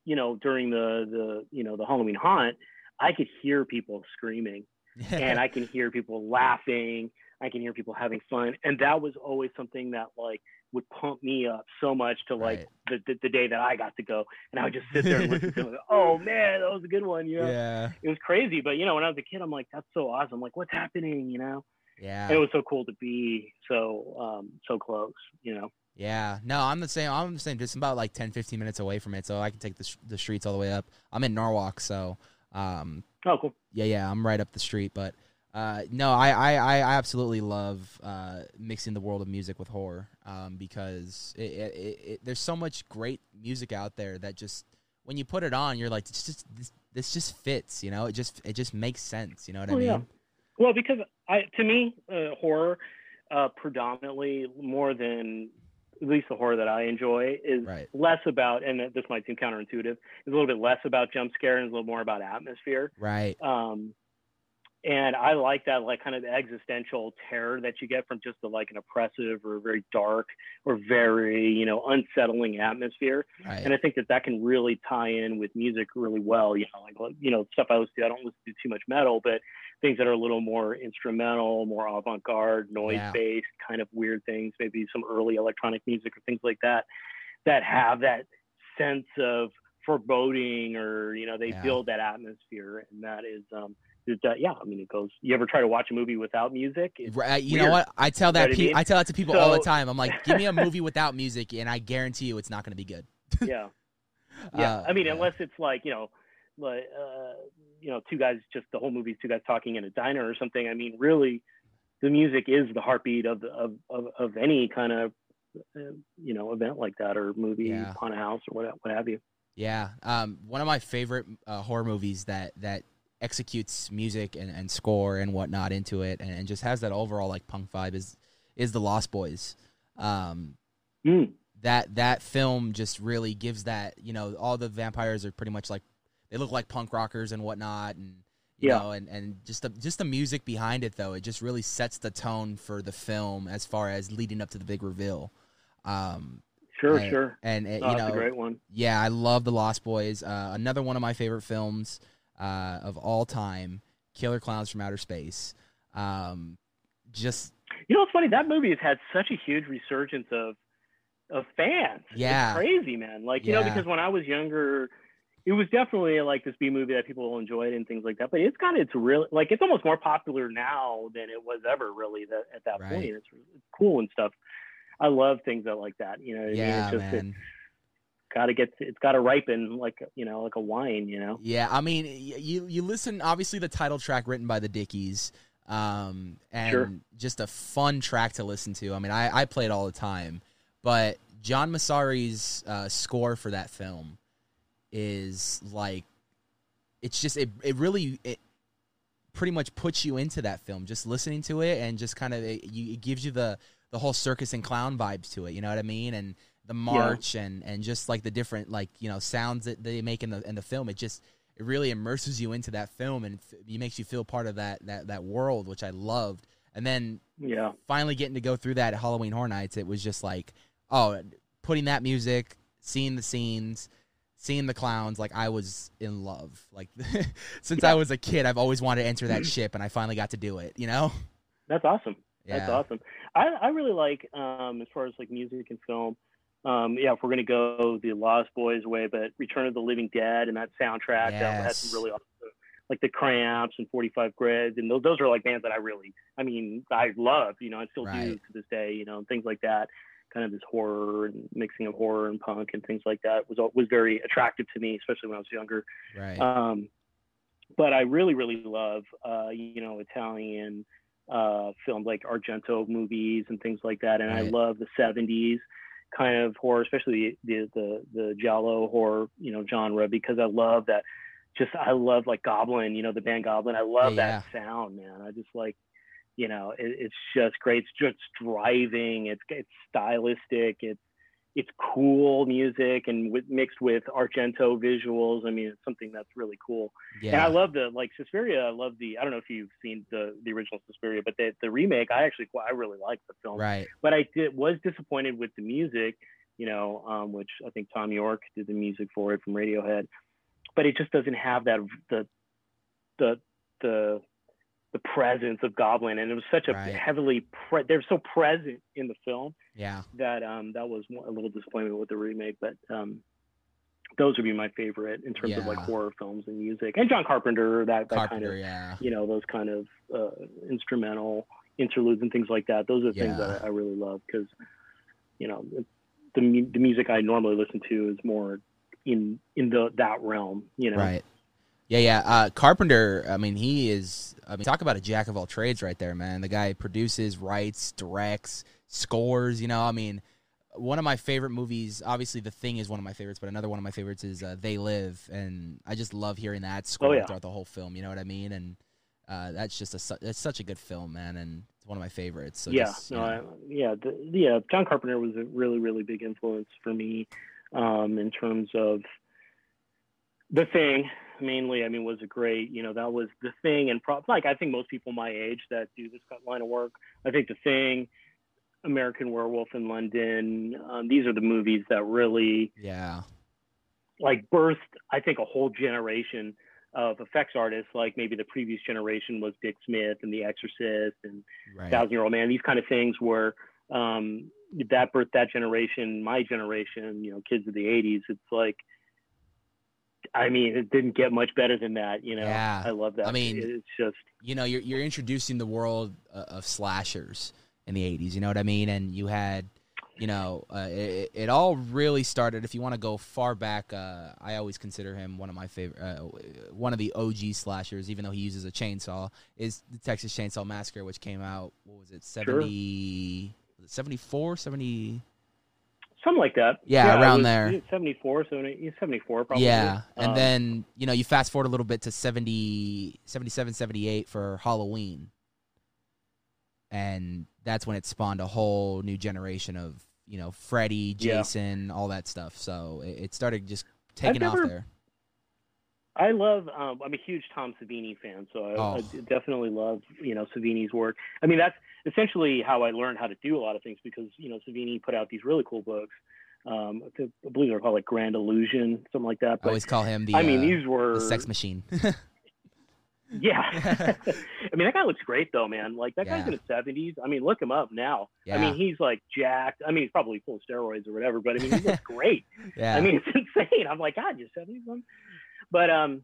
you know, during the, the, you know, the Halloween haunt, I could hear people screaming and I can hear people laughing. I can hear people having fun, and that was always something that like would pump me up so much to like Right. the, the the day that I got to go, and I would just sit there and listen to it. Oh man, that was a good one. You know, yeah, it was crazy. But you know, when I was a kid, I'm like, that's so awesome. Like, what's happening? You know, yeah. and it was so cool to be so um so close. You know, Yeah, no, I'm the same. I'm the same. Just about like 10, 15 minutes away from it, so I can take the sh- the streets all the way up. I'm in Norwalk, so um, oh cool. yeah, yeah, I'm right up the street. But uh, no, I, I, I I absolutely love uh, mixing the world of music with horror um, because it, it, it, it, there's so much great music out there that just when you put it on, you're like, this just this, this just fits, you know. It just it just makes sense, you know what I Oh, mean? yeah. Well, because I to me, uh, horror uh, predominantly more than at least the horror that I enjoy is Right. less about, and this might seem counterintuitive, is a little bit less about jump scare and a little more about atmosphere. Right. Um, and I like that, like kind of existential terror that you get from just the, like an oppressive or very dark or very, you know, unsettling atmosphere. Right. And I think that that can really tie in with music really well. You know, like you know stuff I listen to. I don't listen to too much metal, but things that are a little more instrumental, more avant-garde, noise-based, kind of weird things. Maybe some early electronic music or things like that that have that sense of foreboding, or you know, they Yeah. build that atmosphere, and that is. um it, uh, yeah, I mean, it goes. You ever try to watch a movie without music? It's Right, you know what? I tell You know that I mean? I tell that to people all the time. I'm like, give me a movie without music, and I guarantee you, it's not going to be good. yeah. Yeah, Uh, I mean, yeah. unless it's like you know, like uh, you know, two guys just the whole movie's two guys talking in a diner or something. I mean, really, the music is the heartbeat of the, of, of of any kind of uh, you know event like that or movie Yeah. on a house or what what have you. Yeah, um, one of my favorite uh, horror movies that that executes music and, and score and whatnot into it, and, and just has that overall like punk vibe is is the Lost Boys. Um, Mm. that that film just really gives that you know all the vampires are pretty much like they look like punk rockers and whatnot and you Yeah. know and and just the just the music behind it though it just really sets the tone for the film as far as leading up to the big reveal um Sure, and, sure. and uh, Oh, you that's know a great one. yeah i love the lost boys uh another one of my favorite films uh of all time killer clowns from outer space um just You know, it's funny that movie has had such a huge resurgence of of fans. Yeah. it's crazy, man. Like you know, because when I was younger, it was definitely like this B movie that people enjoyed and things like that. But it's got its real like it's almost more popular now than it was ever really that at that Right. point. It's, it's cool and stuff. I love things that like that. You know, what I mean? yeah it's just man it's got to get it's got to ripen like you know like a wine. You know. Yeah, I mean, you you listen. Obviously, the title track written by the Dickies, um, and Sure. just a fun track to listen to. I mean, I I play it all the time, but John Massari's uh, score for that film is like, it's just it it really it pretty much puts you into that film just listening to it and just kind of it, you, it gives you the the whole circus and clown vibes to it. You know what I mean? And the march and and just like the different like you know sounds that they make in the in the film. It just it really immerses you into that film and it makes you feel part of that that that world, which I loved. And then Yeah. finally getting to go through that at Halloween Horror Nights, it was just like, oh, putting that music, seeing the scenes, seeing the clowns, like I was in love. Like since I was a kid, I've always wanted to enter that ship, and I finally got to do it. You know? That's awesome. That's awesome. I, I really like um, as far as like music and film. Um, yeah, if we're gonna go the Lost Boys way, but Return of the Living Dead and that soundtrack that had some really awesome, like the Cramps and 45 Grave, and those those are like bands that I really, I mean, I love. You know, I still do to this day. You know, and things like that. Kind of this horror and mixing of horror and punk and things like that was was very attractive to me, especially when I was younger. Right. Um, but I really, really love, uh, you know, Italian uh, films like Argento movies and things like that. And I love the 70s kind of horror, especially the, the, the Giallo horror, you know, genre, because I love that. Just, I love like Goblin, you know, the band Goblin. I love Yeah, that sound, man. I just like, you know, it, it's just great. It's just driving. It's, it's stylistic. It's, it's cool music and with, mixed with Argento visuals. I mean, it's something that's really cool. Yeah. And. I love the like Suspiria. I love the. I don't know if you've seen the the original Suspiria, but the the remake. I actually. I really like the film. right. But I did was disappointed with the music. You know, um, which I think Thom Yorke did the music for it from Radiohead. But it just doesn't have that the the the the presence of Goblin, and it was such a Right. heavily pre- they're so present in the film Yeah. that um that was a little disappointment with the remake, but um those would be my favorite in terms of like horror films and music. And John Carpenter, that that Carpenter. kind of yeah. you know those kind of uh, instrumental interludes and things like that. Those are things Yeah. that I, I really love because you know the the music I normally listen to is more in in the that realm. You know, Right. Yeah, yeah. Uh, Carpenter. I mean, he is. I mean, talk about a jack of all trades, right there, man. The guy produces, writes, directs, scores. You know, I mean, one of my favorite movies. Obviously, The Thing is one of my favorites, but another one of my favorites is uh, They Live, and I just love hearing that score Oh, yeah. throughout the whole film. You know what I mean? And uh, that's just a it's such a good film, man, and it's one of my favorites. So yeah, just, no, I, yeah, the, yeah. John Carpenter was a really, really big influence for me um, in terms of the thing. Mainly, I mean, was a great. You know, that was the thing, and pro- like I think most people my age that do this line of work. I think the thing, American Werewolf in London. Um, these are the movies that really yeah, like birthed. I think a whole generation of effects artists. Like maybe the previous generation was Dick Smith and The Exorcist and right. Thousand Year Old Man. These kind of things were um, that birthed that generation, my generation. You know, kids of the '80s. It's like, I mean, it didn't get much better than that. You know, Yeah. I love that. I mean, it's just you know you're you're introducing the world uh, of slashers in the 80s you know what i mean and you had you know uh, it, it all really started if you want to go far back uh, i always consider him one of my favorite uh, one of the og slashers even though he uses a chainsaw is the texas chainsaw massacre which came out what was it 70 was it 74 70 something like that. Yeah, it around was- there. yeah, 74, 70, 74 probably. yeah and Um, then you know you fast forward a little bit to 70 77 78 for halloween and that's when it spawned a whole new generation of you know freddy Yeah. jason all that stuff so it, it started just taking never- off there I love. Um, I'm a huge Tom Savini fan, so I, Oh. I definitely love you know Savini's work. I mean, that's essentially how I learned how to do a lot of things because you know Savini put out these really cool books. Um, I believe they're called like Grand Illusion, something like that. i always call him the I mean, uh, these were the sex machine Yeah, I mean that guy looks great though, man. Like that guy's in his seventies. I mean, look him up now. yeah I mean, he's like jacked. I mean, he's probably full of steroids or whatever, but I mean, he looks great. yeah I mean, it's insane. I'm like, God, you're 70 something. But um,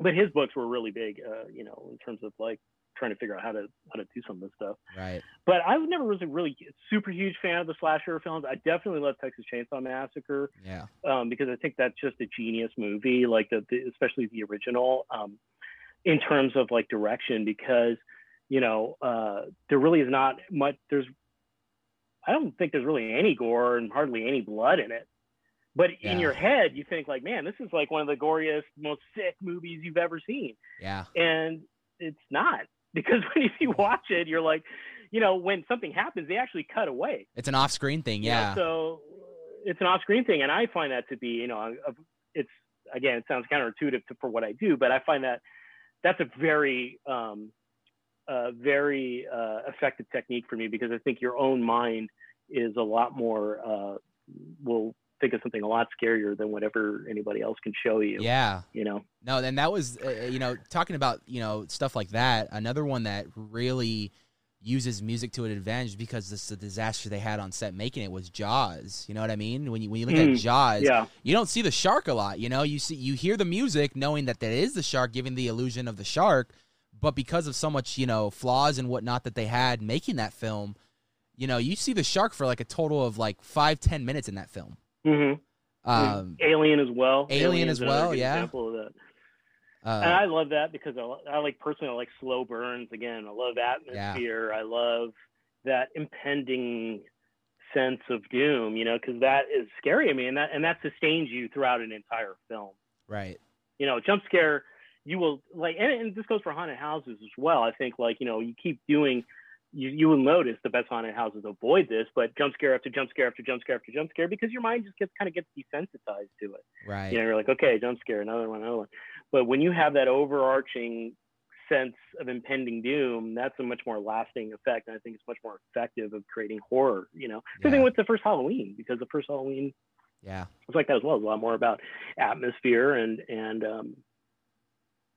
but his books were really big, uh, you know, in terms of like trying to figure out how to how to do some of this stuff. right But I was never really really super huge fan of the slasher films. I definitely love Texas Chainsaw Massacre yeah um, because I think that's just a genius movie, like the, the especially the original, um, in terms of like direction, because you know uh, there really is not much. There's I don't think there's really any gore and hardly any blood in it. But Yeah. in your head, you think like, man, this is like one of the goriest, most sick movies you've ever seen, yeah. And it's not. Because when you watch it, you're like, you know, when something happens, they actually cut away. it's an off-screen thing You know, yeah. so it's an off-screen thing, and I find that to be, you know, it's again, it sounds counterintuitive to, for what I do, but I find that that's a very, um, uh, very uh, effective technique for me because I think your own mind is a lot more uh, will think of something a lot scarier than whatever anybody else can show you. yeah You know. No, and that was uh, you know talking about you know stuff like that. Another one that really uses music to an advantage because this the disaster they had on set making it was Jaws. You know what I mean? When you when you look Mm, at Jaws, yeah. you don't see the shark a lot. You know, you see you hear the music, knowing that that is the shark, giving the illusion of the shark. But because of so much, you know, flaws and whatnot that they had making that film, you know, you see the shark for like a total of like five ten minutes in that film. Hmm Um, Alien as well. Alien Alien's as well, yeah. Example of that. uh, and I love that because I, I like personally I like slow burns. Again, I love atmosphere. I love that impending sense of doom. You know, because that is scary. I mean, and that and that sustains you throughout an entire film. right. You know, jump scare. You will like, and, and this goes for haunted houses as well. I think like you know you keep doing. You, you will notice the best haunted houses avoid this, but jump scare after jump scare after jump scare after jump scare because your mind just gets kind of gets desensitized to it Right. you know, you're like, okay, jump scare, another one, another one. But when you have that overarching sense of impending doom, that's a much more lasting effect. And I think it's much more effective of creating horror, you know. Same thing with the first Halloween, because the first Halloween yeah. was like that as well. It's a lot more about atmosphere and and um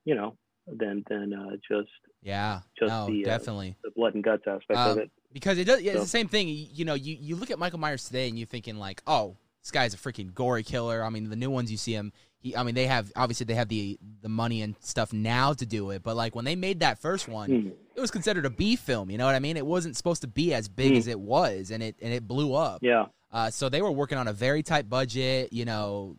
you know, than than uh just Yeah. Just no, the, uh, definitely. the blood and guts aspect of Um, it. because it does. Yeah, it's So- the same thing. You, know, you, you look at Michael Myers today and you're thinking like, oh, this guy's a freaking gory killer. I mean, the new ones you see him. He, I mean, they have obviously they have the the money and stuff now to do it, but like when they made that first one, Hmm. it was considered a B film. You know what I mean? It wasn't supposed to be as big Mm. as it was, and it and it blew up. Yeah. Uh, so they were working on a very tight budget. You know,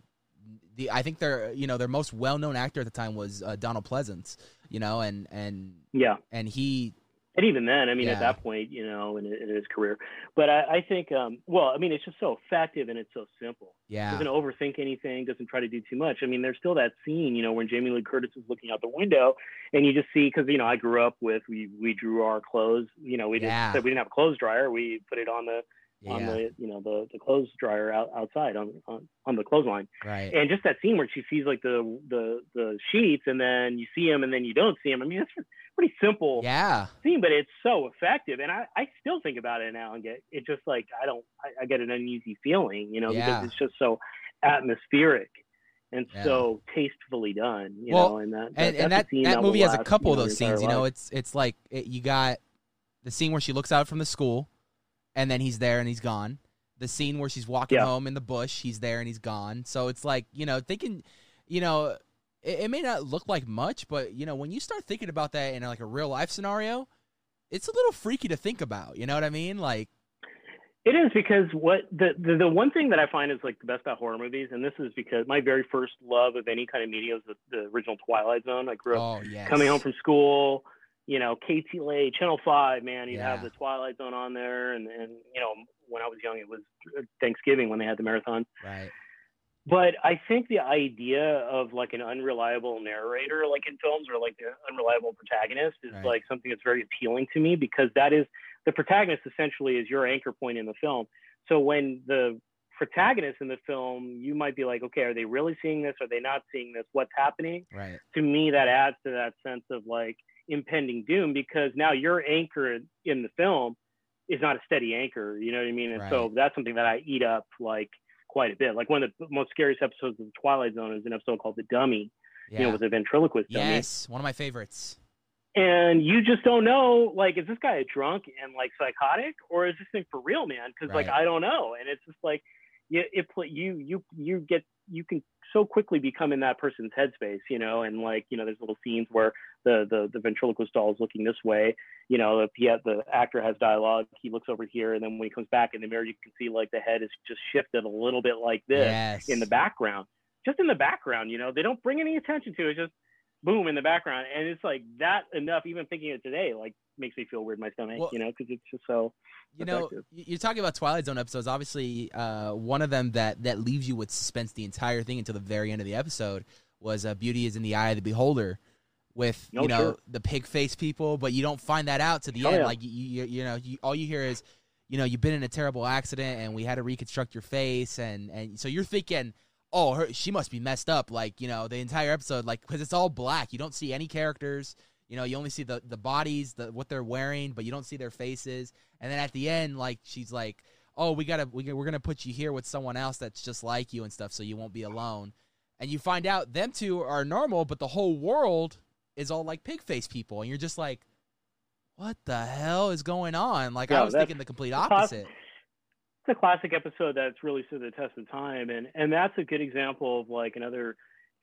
the I think their you know their most well known actor at the time was uh, Donald Pleasence. You know, and and Yeah. and he and even then, I mean, Yeah. at that point, you know, in, in his career, but I, I think, um, well, I mean, it's just so effective and it's so simple. yeah Doesn't overthink anything. Doesn't try to do too much. I mean, there's still that scene, you know, when Jamie Lee Curtis is looking out the window, and you just see because you know I grew up with we we drew our clothes. You know, we Yeah. didn't we didn't have a clothes dryer. We put it on the on the you know the the clothes dryer out, outside on, on on the clothesline. right And just that scene where she sees like the the the sheets, and then you see him, and then you don't see him. I mean, it's pretty simple yeah scene, but it's so effective. And I, I still think about it now and get it just like I don't I, I get an uneasy feeling, you know, Yeah. because it's just so atmospheric and Yeah. so tastefully done, you Well, know, and that, and, and that's that, scene that will movie has a couple of those scenes. You know, life. it's it's like it, you got the scene where she looks out from the school, and then he's there and he's gone. The scene where she's walking Yeah. home in the bush, he's there and he's gone. So it's like you know, thinking, you know, it, it may not look like much, but you know, when you start thinking about that in like a real life scenario, it's a little freaky to think about. You know what I mean? Like, It is because what the, the the one thing that I find is like the best about horror movies, and this is because my very first love of any kind of media was the, the original Twilight Zone. I grew up oh yes, coming home from school, you know, KTLA, Channel Five, man, you'd have the Twilight Zone on there, and and you know, when I was young, it was Thanksgiving when they had the marathon. right, But I think the idea of like an unreliable narrator, like in films, or like the unreliable protagonist, is Right. like something that's very appealing to me because that is the protagonist essentially is your anchor point in the film. So when the protagonist in the film, you might be like, okay, are they really seeing this? Are they not seeing this? What's happening? right, to me that adds to that sense of like impending doom because now your anchor in the film is not a steady anchor you know what i mean? And so that's something that i eat up like quite a bit. Like one of the most scariest episodes of the twilight zone is an episode called the dummy yeah, you know with the ventriloquist dummy. Yes, one of my favorites. and you just don't know like is this guy a drunk and like psychotic or is this thing for real man? Because like i don't know. And it's just like you it you you you get you can so quickly become in that person's headspace you know and like you know there's little scenes where the the, the ventriloquist doll is looking this way you know if he has, the actor has dialogue he looks over here and then when he comes back in the mirror you can see like the head is just shifted a little bit like this yes, in the background, just in the background. You know, they don't bring any attention to it. Just boom in the background, and it's like that enough. Even thinking it today, like makes me feel weird in my stomach. Well- you know, because it's just so. you know, effective. y- you're talking about Twilight Zone episodes. Obviously, uh, one of them that that leaves you with suspense the entire thing until the very end of the episode was uh, "Beauty is in the Eye of the Beholder," with Oh, you know sure. the pig face people, but you don't find that out to the Oh, end. yeah. Like you, you, you know, you, all you hear is, you know, you've been in a terrible accident and we had to reconstruct your face, and and so you're thinking. Oh, her, she must be messed up. Like you know, the entire episode, like because it's all black. You don't see any characters. You know, you only see the the bodies, the what they're wearing, but you don't see their faces. And then at the end, like she's like, "Oh, we gotta, we, we're gonna put you here with someone else that's just like you and stuff, so you won't be alone." And you find out them two are normal, but the whole world is all like pig face people, and you're just like, what the hell is going on? Like I was thinking the complete class- opposite. It's a classic episode that's really stood the test of time, and and that's a good example of like another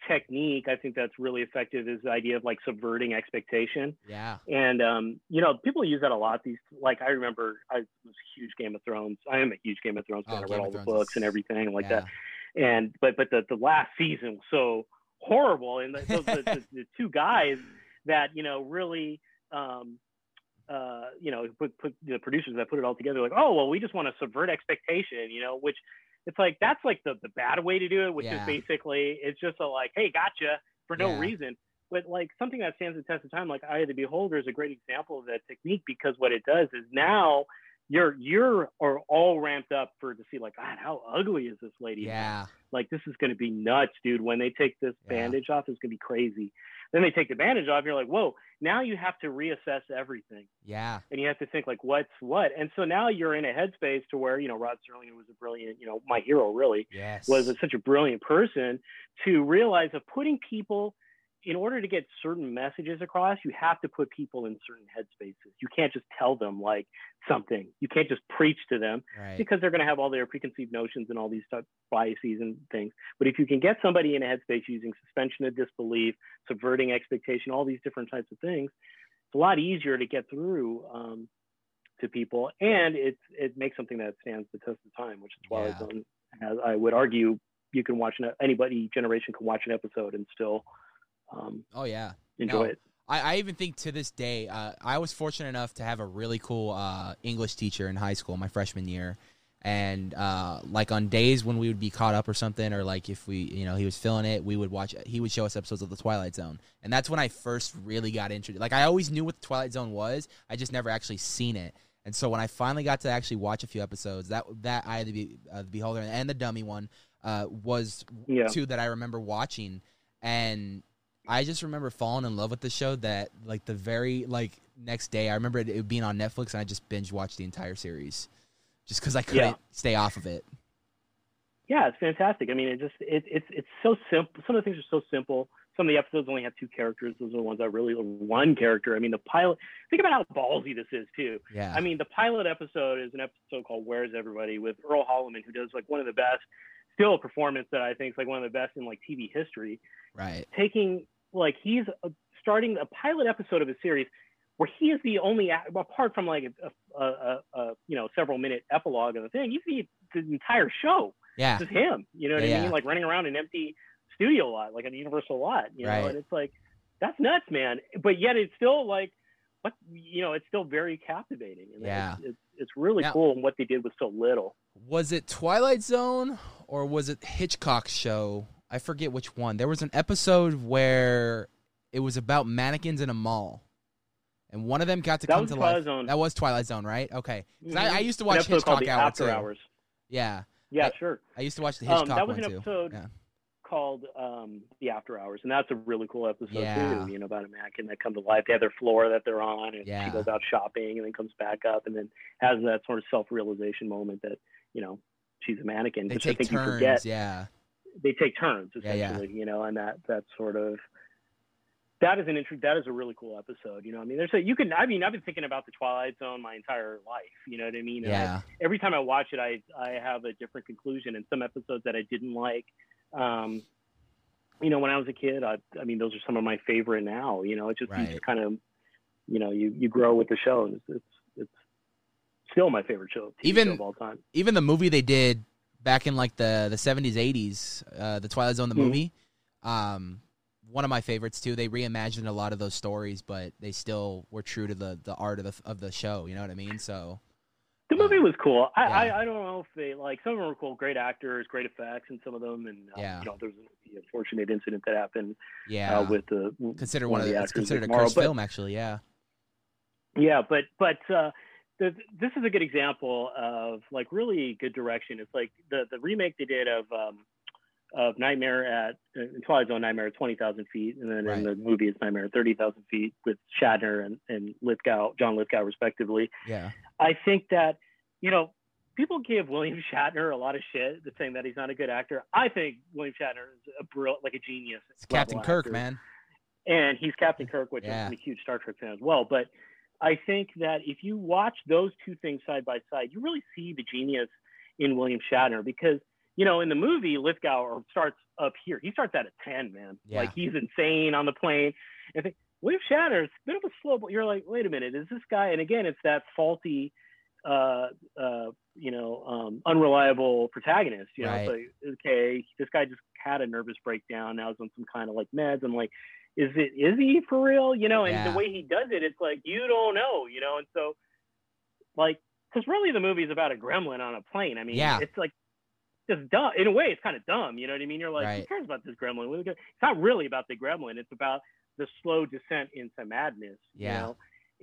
technique. I think that's really effective is the idea of like subverting expectation. Yeah. And um, you know, people use that a lot. These like I remember I was a huge Game of Thrones. I am a huge Game of Thrones fan. Oh, I read Game all the books is- and everything like yeah. that. And but but the the last season was so horrible, and the, those, the, the, the two guys that you know really. Um, uh, you know, put, put the producers that put it all together, like, oh, well, we just want to subvert expectation, you know, which it's like that's like the the bad way to do it, which Yeah. is basically it's just a like, hey, gotcha for no Yeah. reason. But like something that stands the test of time, like Eye of the Beholder, is a great example of that technique because what it does is now you're you're are all ramped up for to see like, God, how ugly is this lady? Yeah. Like this is going to be nuts, dude. When they take this Yeah. bandage off, it's going to be crazy. Then they take advantage of. you're like, whoa. Now you have to reassess everything Yeah. and you have to think like what's what and so now you're in a headspace to where you know rod serling was a brilliant you know my hero really Yes. was a, such a brilliant person to realize of putting people in order to get certain messages across you have to put people in certain headspaces you can't just tell them like something you can't just preach to them right. because they're going to have all their preconceived notions and all these type biases and things. But if you can get somebody in a headspace using suspension of disbelief, subverting expectation, all these different types of things, it's a lot easier to get through um, to people, and it it makes something that stands the test of time, which is Twilight Yeah. Zone. Has, I would argue you can watch an, anybody generation can watch an episode and still um, Oh yeah. enjoy No. it. I, I even think to this day, uh, I was fortunate enough to have a really cool uh, English teacher in high school, my freshman year, and uh, like on days when we would be caught up or something, or like if we, you know, he was feeling it, we would watch. He would show us episodes of the Twilight Zone, and that's when I first really got introduced. Like I always knew what the Twilight Zone was, I just never actually seen it. And so when I finally got to actually watch a few episodes, that that I the, uh, the Beholder and the Dummy one uh, was Yeah. two that I remember watching, and I just remember falling in love with the show. That like the very like next day, I remember it, it being on Netflix, and I just binge watched the entire series, just because I couldn't Yeah. stay off of it. Yeah, it's fantastic. I mean, it just it, it's it's so simple. Some of the things are so simple. Some of the episodes only have two characters. Those are the ones that really one character. I mean, the pilot. Think about how ballsy this is too. Yeah, I mean, the pilot episode is an episode called "Where's Everybody" with Earl Holliman, who does like one of the best, still a performance that I think is like one of the best in like TV history. right. Taking like he's uh, starting a pilot episode of a series where he is the only apart from like a, a, a, a you know several minute epilogue of the thing. He's the, the entire show Yeah, just him. You know what Yeah. I mean? Like running around an empty studio lot, like a Universal lot. You know, and it's like that's nuts, man. But yet it's still like, what you know, it's still very captivating. And Yeah. it's, it's, it's really Now- cool. And what they did was so little. was it Twilight Zone or was it Hitchcock's show? I forget which one. There was an episode where it was about mannequins in a mall. And one of them got to That come was to Twilight life. Zone. That was Twilight Zone, right? Okay. 'Cause I, I used to watch Hitchcock Hour After too. Hours. Yeah, Yeah, I- sure. I used to watch the Hitchcock Um, Hitchcock that was an episode Yeah. called um, The After Hours, and that's a really cool episode Yeah. too. You know, about a mannequin that comes to life. They have their floor that they're on, and Yeah. she goes out shopping, and then comes back up, and then has that sort of self-realization moment that you know she's a mannequin, They take I think you turns. forget. Yeah. They take turns Yeah, yeah. essentially, you know, and that that sort of that is an intro. That is a really cool episode. You know, I mean, there's a you can. I mean, I've been thinking about the Twilight Zone my entire life. You know what I mean? And I- Yeah. every time I watch it, I I have a different conclusion. And some episodes that I didn't like, um, you know, when I was a kid, I I mean, those are some of my favorite now. You know, it's just Right. just kind of, you know, you you grow with the show, and it's it's, it's still my favorite show, TV Even- show of all time. Even the movie they did back in like the the seventies, eighties, uh, the Twilight Zone, the Mhm. movie. Um, one of my favorites too. They reimagined a lot of those stories, but they still were true to the the art of the of the show. You know what I mean? So The movie was cool. I, Yeah. I, I don't know if they like some of them were cool, great actors, great effects, and some of them, and uh, Yeah. you know there was the unfortunate incident that happened yeah, uh, with the considered one of the, the it's actors, considered a cursed film actually. Yeah, Yeah, but but uh, the, this is a good example of like really good direction. It's like the the remake they did of um, of Nightmare at in Twilight Zone Nightmare at twenty thousand feet, and then Right. in the movie it's Nightmare at thirty thousand feet with Shatner and and Lithgow, John Lithgow respectively. yeah, I think that you know people give William Shatner a lot of shit, saying that he's not a good actor. I think William Shatner is a brilliant, like a genius. it's Captain Kirk, actor man. and he's Captain Kirk, which Yeah. I'm a huge Star Trek fan as well. But I think that if you watch those two things side by side, you really see the genius in William Shatner because you know in the movie Lithgow starts up here. He starts at a ten, man. Yeah. Like he's insane on the plane. And I think William Shatner's a bit of a slow, but you're like, wait a minute, is this guy? And again, it's that faulty, uh, uh, you know, um, unreliable protagonist. You know, Right. it's like, okay, this guy just had a nervous breakdown. Now he's on some kind of like meds. I'm like, is it is he for real? You know, and Yeah. the way he does it, it's like you don't know. You know, and so like, because really the movie is about a gremlin on a plane. I mean, Yeah. it's like just dumb. In a way, it's kind of dumb. You know what I mean? You're like, who cares about this gremlin? What are we gonna- It's not really about the gremlin. It's about the slow descent into madness. Yeah. You know?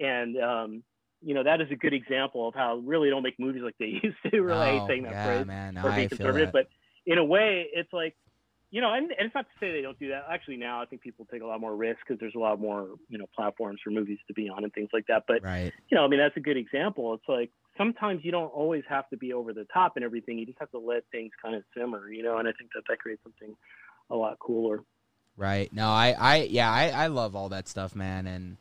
And um, you know that is a good example of how really don't make movies like they used to. Really, I hate saying that yeah, phrase man. No, or being conservative, that. but in a way, it's like, you know, and, and it's not to say they don't do that. Actually, now I think people take a lot more risk because there's a lot more, you know, platforms for movies to be on and things like that. But right. you know, I mean, that's a good example. It's like sometimes you don't always have to be over the top and everything. You just have to let things kind of simmer, you know. And I think that that creates something a lot cooler. Right. No, I, I, yeah, I, I love all that stuff, man. And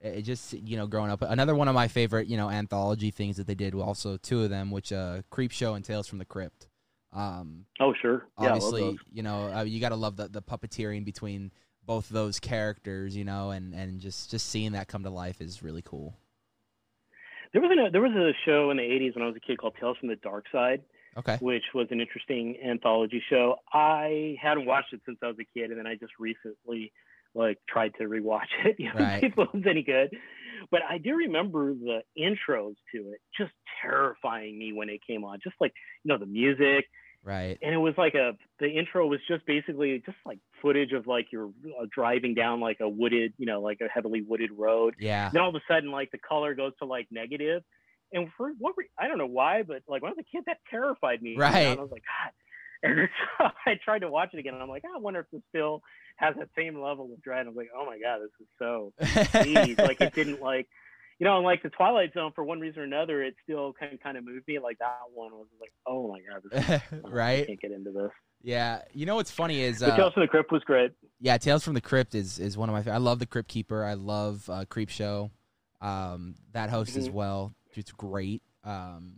it just, you know, growing up, another one of my favorite, you know, anthology things that they did, also two of them, which, uh, Creep Show and Tales from the Crypt. Um, Oh, sure. Yeah, obviously, you know, uh, you got to love the, the puppeteering between both those characters, you know, and, and just, just seeing that come to life is really cool. There was a there was a show in the '80s when I was a kid called Tales from the Dark Side, Okay. which was an interesting anthology show. I hadn't watched it since I was a kid, and then I just recently like tried to rewatch it. You know, Right. see if it was any good. But I do remember the intros to it just terrifying me when it came on. Just like you know the music, Right. and it was like a the intro was just basically just like footage of like you're uh, driving down like a wooded, you know, like a heavily wooded road. Yeah. then all of a sudden like the color goes to like negative. And for what re- i don't know why but like when i was a kid that terrified me you know, Right. and i was like god. And so i tried to watch it again. And i'm like "Ah, i wonder if this still has that same level of dread. I was like oh my god this is so 80s like it didn't like you know, and like the Twilight Zone, for one reason or another, it still kind of kind of moved me. Like that one was like, oh my god, this is, I right. can't get into this. Yeah. You know what's funny is, uh, Tales from the Crypt was great. yeah, Tales from the Crypt is is one of my. I love the Crypt Keeper. I love uh, Creep Show. Um, that host as Mhm. well. It's great. Um,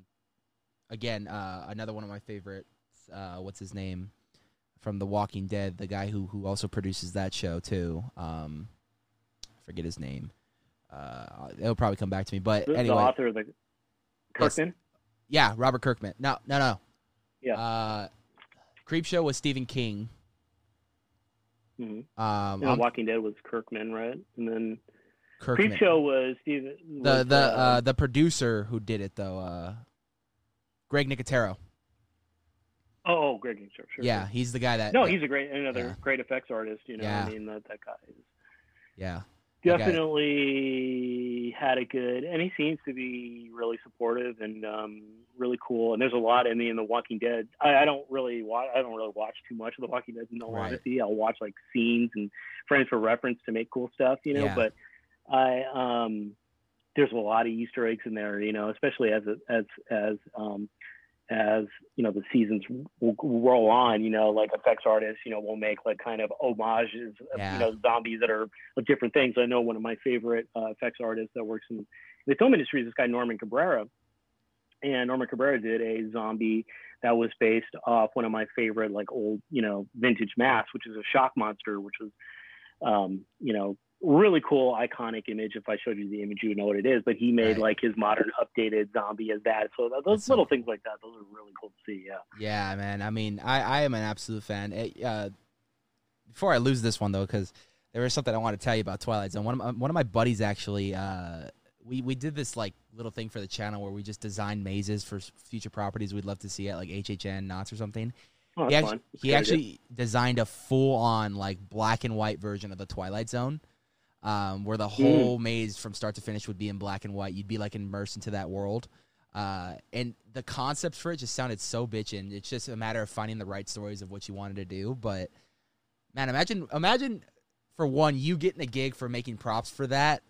again, uh, another one of my favorites. Uh, what's his name? From The Walking Dead, the guy who who also produces that show too. Um, I forget his name. Uh, it'll probably come back to me. But The, the anyway, author of the Yes. Kirkman. yeah, Robert Kirkman. No, no, no. Yeah. Uh, Creep Show was Stephen King. hmm Um, And Walking Dead was Kirkman, right? And then Kirkman. Creep Show was Steven. the the uh, uh, the producer who did it though, uh, Greg Nicotero. oh, oh, Greg, Nicotero. sure. Yeah, sure. he's the guy that. No, that- he's a great another yeah. great effects artist. You know, Yeah. I mean that that guy is yeah. Definitely had a good, and he seems to be really supportive and um, really cool. And there's a lot. I mean, The Walking Dead. I, I don't really watch. I don't really watch too much of The Walking Dead. In all Right. honesty, I'll watch like scenes and frames for reference to make cool stuff. You know, Yeah. but I um, there's a lot of Easter eggs in there. You know, especially as as as um, as you know the seasons will roll on you know like effects artists you know will make like kind of homages of Yeah. you know zombies that are of different things i know one of my favorite uh, effects artists that works in the film industry is this guy norman cabrera and norman cabrera did a zombie that was based off one of my favorite like old you know vintage masks which is a shock monster which was um you know really cool iconic image if i showed you the image you would know what it is but he made Right. like his modern updated zombie as that so those That's so little things like that those are really cool to see yeah Yeah, man. I mean, I, I am an absolute fan. It, uh, before I lose this one though, because there is something I want to tell you about Twilight Zone. One of my, one of my buddies actually, uh, we we did this like little thing for the channel where we just designed mazes for future properties we'd love to see at like HHN Knott's or something. oh, he actually. He a good idea. actually designed a full on like black and white version of the Twilight Zone, um, where Hmm. the whole maze from start to finish would be in black and white. You'd be like immersed into that world. Uh, and the concepts for it just sounded so bitchin'. It's just a matter of finding the right stories of what you wanted to do. But man, imagine imagine for one you getting a gig for making props for that,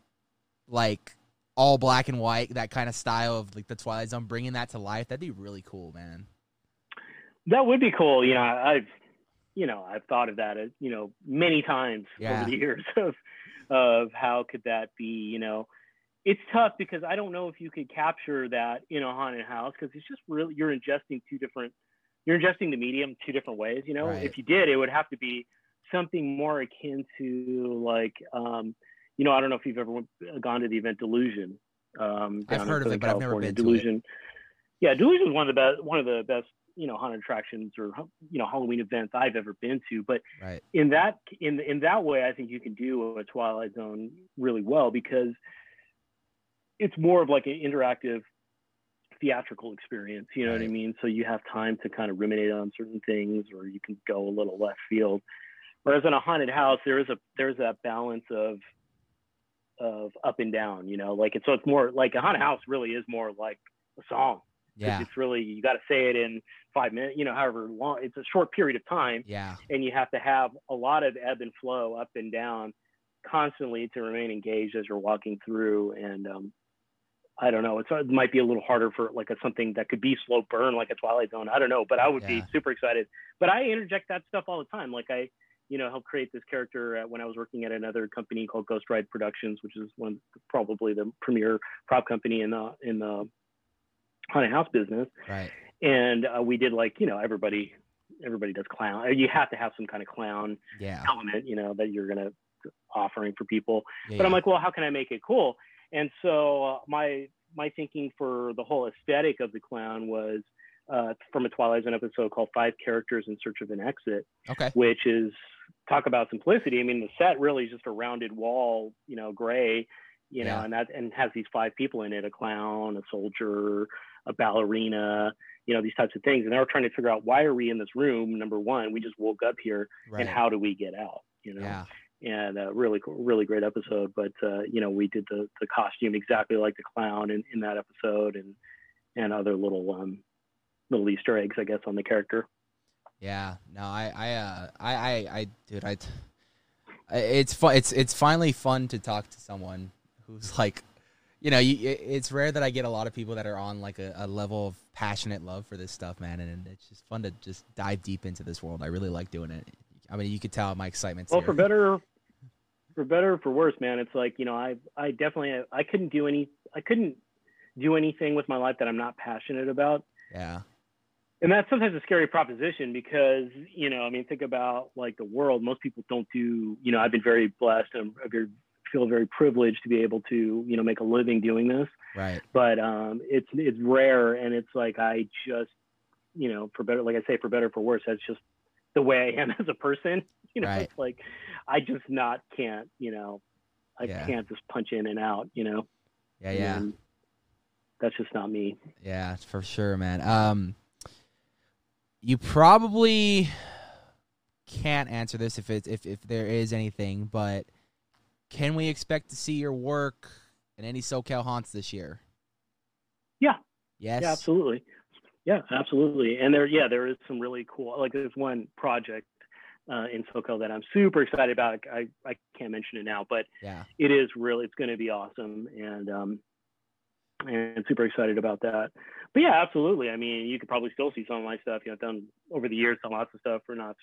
like all black and white, that kind of style of like the Twilight Zone, bringing that to life. That'd be really cool, man. That would be cool. You know, I've, you know, I've thought of that, as, you know, many times Yeah. over the years of, of how could that be, you know, it's tough because I don't know if you could capture that in a haunted house because it's just really you're ingesting two different you're ingesting the medium two different ways. You know, Right. if you did, it would have to be something more akin to like um, you know I don't know if you've ever went, gone to the event Delusion. Um, I've heard of it, but I've never been to it. Delusion. Yeah, Delusion is one of the best one of the best you know haunted attractions or you know Halloween events I've ever been to. But Right. in that in in that way, I think you can do a Twilight Zone really well because it's more of like an interactive theatrical experience. You know what I mean? So you have time to kind of ruminate on certain things, or you can go a little left field. Whereas in a haunted house, there is a there's that balance of of up and down. You know, like it's so it's more like a haunted house really is more like a song. Yeah. It's really you got to say it in five minutes. You know, however long it's a short period of time Yeah. and you have to have a lot of ebb and flow up and down constantly to remain engaged as you're walking through and um, i don't know it's, it might be a little harder for like a, something that could be slow burn like a twilight zone i don't know but i would Yeah. be super excited but i interject that stuff all the time like i you know helped create this character when i was working at another company called ghost ride productions which is one probably the premier prop company in the in the haunted house business Right. and uh, we did like you know everybody everybody does clown you have to have some kind of clown Yeah. element you know that you're gonna offering for people yeah but i'm like well how can i make it cool and so uh, my my thinking for the whole aesthetic of the clown was uh, from a twilight zone episode called five characters in search of an exit okay. which is talk about simplicity i mean the set really is just a rounded wall you know gray you know and that and has these five people in it a clown a soldier a ballerina you know these types of things and they were trying to figure out why are we in this room number one we just woke up here Right. and how do we get out you know yeah. and uh, really cool, really great episode but uh, you know we did the the costume exactly like the clown in, in that episode and and other little um little easter eggs i guess on the character Yeah, no, I, I, uh, I, I, I, dude, I, I- it's fun. It's, it's finally fun to talk to someone who's like, you know, you, it- it's rare that I get a lot of people that are on like a, a level of passionate love for this stuff, man, and it's just fun to just dive deep into this world. I really like doing it. I mean, you could tell my excitement. well here. for better for better or for worse man it's like you know i i definitely i couldn't do any i couldn't do anything with my life that i'm not passionate about yeah, and that's sometimes a scary proposition because you know i mean think about like the world most people don't do you know i've been very blessed and I very, feel very privileged to be able to you know make a living doing this right, but um it's it's rare and it's like i just you know for better like i say for better or for worse that's just the way i am as a person you know Right. it's like i just not can't you know i Yeah. can't just punch in and out you know yeah, yeah. And that's just not me Yeah, for sure, man. Um, you probably can't answer this if it's if if there is anything, but can we expect to see your work in any SoCal haunts this year? Yeah. Yes. Yeah, absolutely. Yeah, absolutely. And there, yeah, there is some really cool. Like there's one project uh, in SoCal that I'm super excited about. I I can't mention it now, but Yeah. it is really it's going to be awesome, and um, and super excited about that. But yeah, absolutely. I mean, you could probably still see some of my stuff. You know, I've done over the years done lots of stuff for not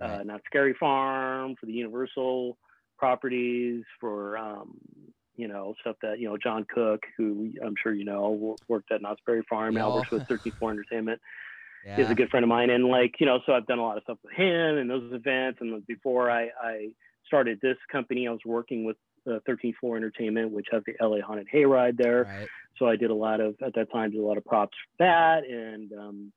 uh, not Scary Farm, for the Universal properties, for um, you know stuff that you know John Cook, who I'm sure you know, worked at Knott's Berry Farm, now works with 134 Entertainment. Yeah. Is a good friend of mine, and like you know, so I've done a lot of stuff with him and those events. And before I, I started this company, I was working with uh, 13 Floor Entertainment, which has the LA Haunted Hayride there Right. so I did a lot of at that time did a lot of props for that and um,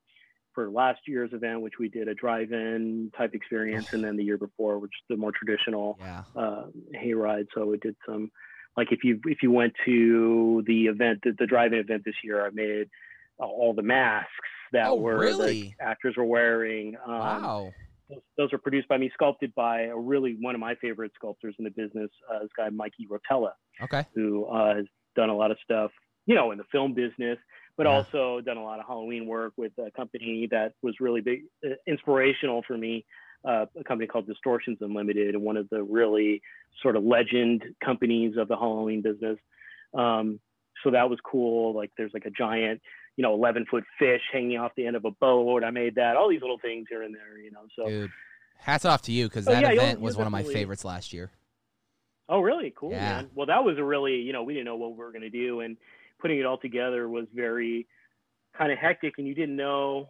for last year's event, which we did a drive-in type experience, and then the year before, which is the more traditional Yeah. uh, hayride. So we did some like if you if you went to the event, the, the drive-in event this year, I made uh, all the masks that Oh, were really? the actors were wearing. Um, Wow. those, those are produced by me, sculpted by a really one of my favorite sculptors in the business, uh, this guy Mikey Rotella Okay. who uh, has done a lot of stuff, you know, in the film business, but Yeah. also done a lot of Halloween work with a company that was really big, uh, inspirational for me. Uh, a company called Distortions Unlimited, and one of the really sort of legend companies of the Halloween business. Um, so that was cool. Like there's like a giant, you know, 11 foot fish hanging off the end of a boat. I made that. All these little things here and there, you know. So Dude, hats off to you because Oh, that yeah, event was one of my favorites last year. Oh, really? Cool, Yeah. man. Well, that was a really, you know, we didn't know what we were going to do, and putting it all together was very kind of hectic, and you didn't know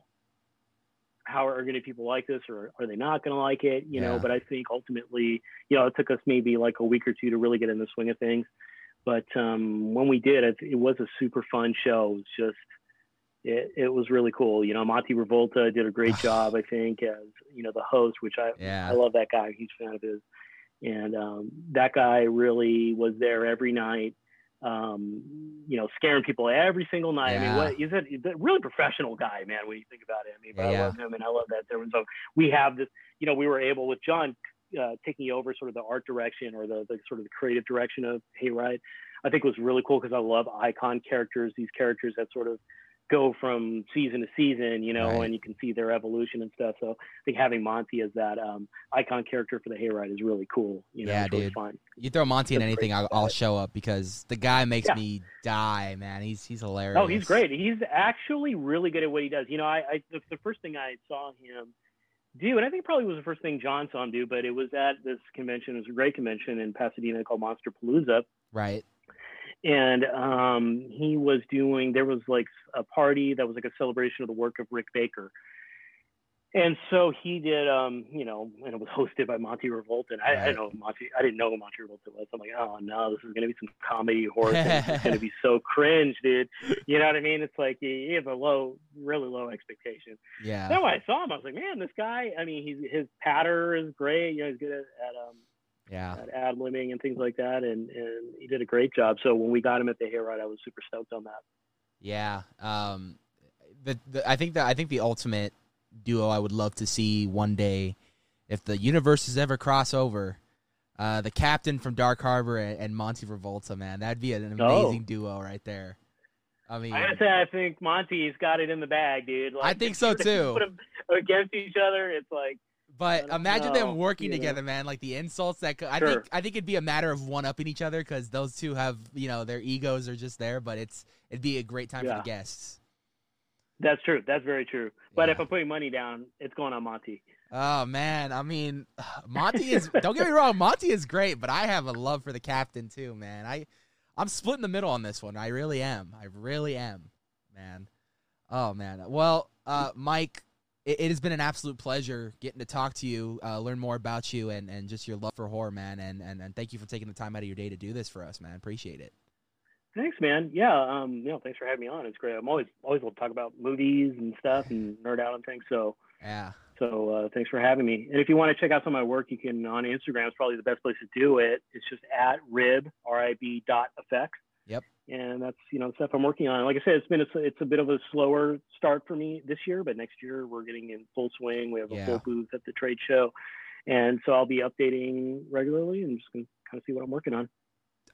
how are going to people like this or are they not going to like it, you know. But I think ultimately, you know, it took us maybe like a week or two to really get in the swing of things. But um, when we did, it, it was a super fun show. It was just, it, it was really cool. You know, Monty Revolta did a great job, I think, as you know the host, which I Yeah. I love that guy. Huge fan of his. And um, that guy really was there every night, um, you know, scaring people every single night. I mean, what a, he's a really professional guy, man, when you think about it. I mean, but I love him and I love that. There was so we have this, you know, we were able with John uh, taking over sort of the art direction or the, the sort of the creative direction of Hayride. I think was really cool because I love icon characters, these characters that sort of go from season to season, you know, Right. and you can see their evolution and stuff. So I think having Monty as that um, icon character for the Hayride is really cool. You know, Yeah, it's really dude. fun. You throw Monty in anything. I'll, I'll show up because the guy makes Yeah. me die, man. He's he's hilarious. Oh, he's great. He's actually really good at what he does. You know, I, I the, the first thing I saw him do, and I think probably was the first thing John saw him do, but it was at this convention. It was a great convention in Pasadena called Monsterpalooza. Right. And um, he was doing there was like a party that was like a celebration of the work of rick baker. And so he did um you know and it was hosted by monty revolta and I, I Right. didn't know monty i didn't know who monty revolta was. I'm like oh no this is going to be some comedy horror thing. it's going to be so cringe dude. You know what i mean? It's like you, you have a low really low expectation. Yeah. then when i saw him i was like man this guy i mean he's his patter is great. You know he's good at, at um Yeah. ad libbing and things like that, and and he did a great job. So when we got him at the Hayride, I was super stoked on that. Yeah. Um, the, the I think that I think the ultimate duo I would love to see one day, if the universes ever cross over, uh, the captain from Dark Harbor and, and Monty Revolta, man, that'd be an Oh. amazing duo right there. I mean, I gotta say, I think Monty's got it in the bag, dude. Like, I think so, too. Put them against each other, it's like but imagine know, them working you know. together, man. Like the insults that co- I Sure. think I think it'd be a matter of one upping each other because those two have you know their egos are just there. But it's it'd be a great time for the guests. that's true. That's very true. But Yeah. if I'm putting money down, it's going on Monty. Oh man, I mean, Monty is. don't get me wrong, Monty is great, but I have a love for the captain too, man. I, I'm split in the middle on this one. I really am. I really am, man. Oh man. Well, uh, Mike, it, it has been an absolute pleasure getting to talk to you, uh, learn more about you, and, and just your love for horror, man. And, and and thank you for taking the time out of your day to do this for us, man. Appreciate it. Thanks, man. Yeah, um, you know, thanks for having me on. It's great. I'm always always love to talk about movies and stuff and nerd out on things. So Yeah. so uh, thanks for having me. And if you want to check out some of my work, you can on Instagram. It's probably the best place to do it. It's just at rib r i b dot effects. Yep. And that's you know stuff I'm working on. Like I said, it's been a, it's a bit of a slower start for me this year, but next year we're getting in full swing. We have a Yeah. full booth at the trade show, and so I'll be updating regularly and just gonna kind of see what I'm working on.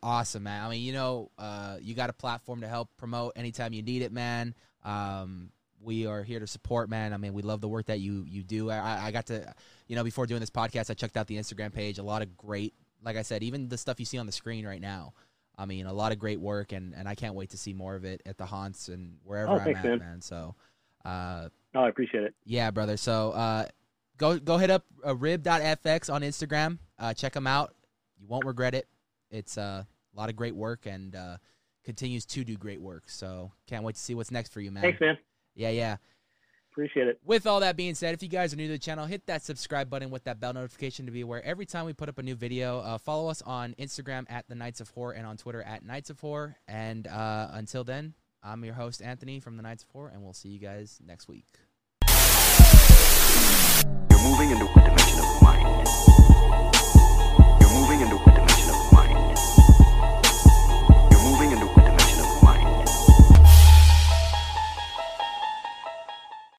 Awesome, man. I mean, you know, uh, you got a platform to help promote anytime you need it, man. Um, we are here to support, man. I mean, we love the work that you you do. I, I got to, you know, before doing this podcast, I checked out the Instagram page. A lot of great, like I said, even the stuff you see on the screen right now. I mean, a lot of great work, and, and I can't wait to see more of it at the haunts and wherever Oh, I'm thanks, at, man. man. So, uh, Oh, I appreciate it. yeah, brother. So uh, go go hit up uh, rib.fx on Instagram. Uh, check them out. You won't regret it. It's uh, a lot of great work and uh, continues to do great work. So can't wait to see what's next for you, man. Thanks, man. Yeah, yeah. Appreciate it. With all that being said, if you guys are new to the channel, hit that subscribe button with that bell notification to be aware every time we put up a new video. Uh, follow us on Instagram at the Knights of Horror and on Twitter at Knights of Horror. And uh, until then, I'm your host Anthony from the Knights of Horror, and we'll see you guys next week. You're moving into a dimension of mind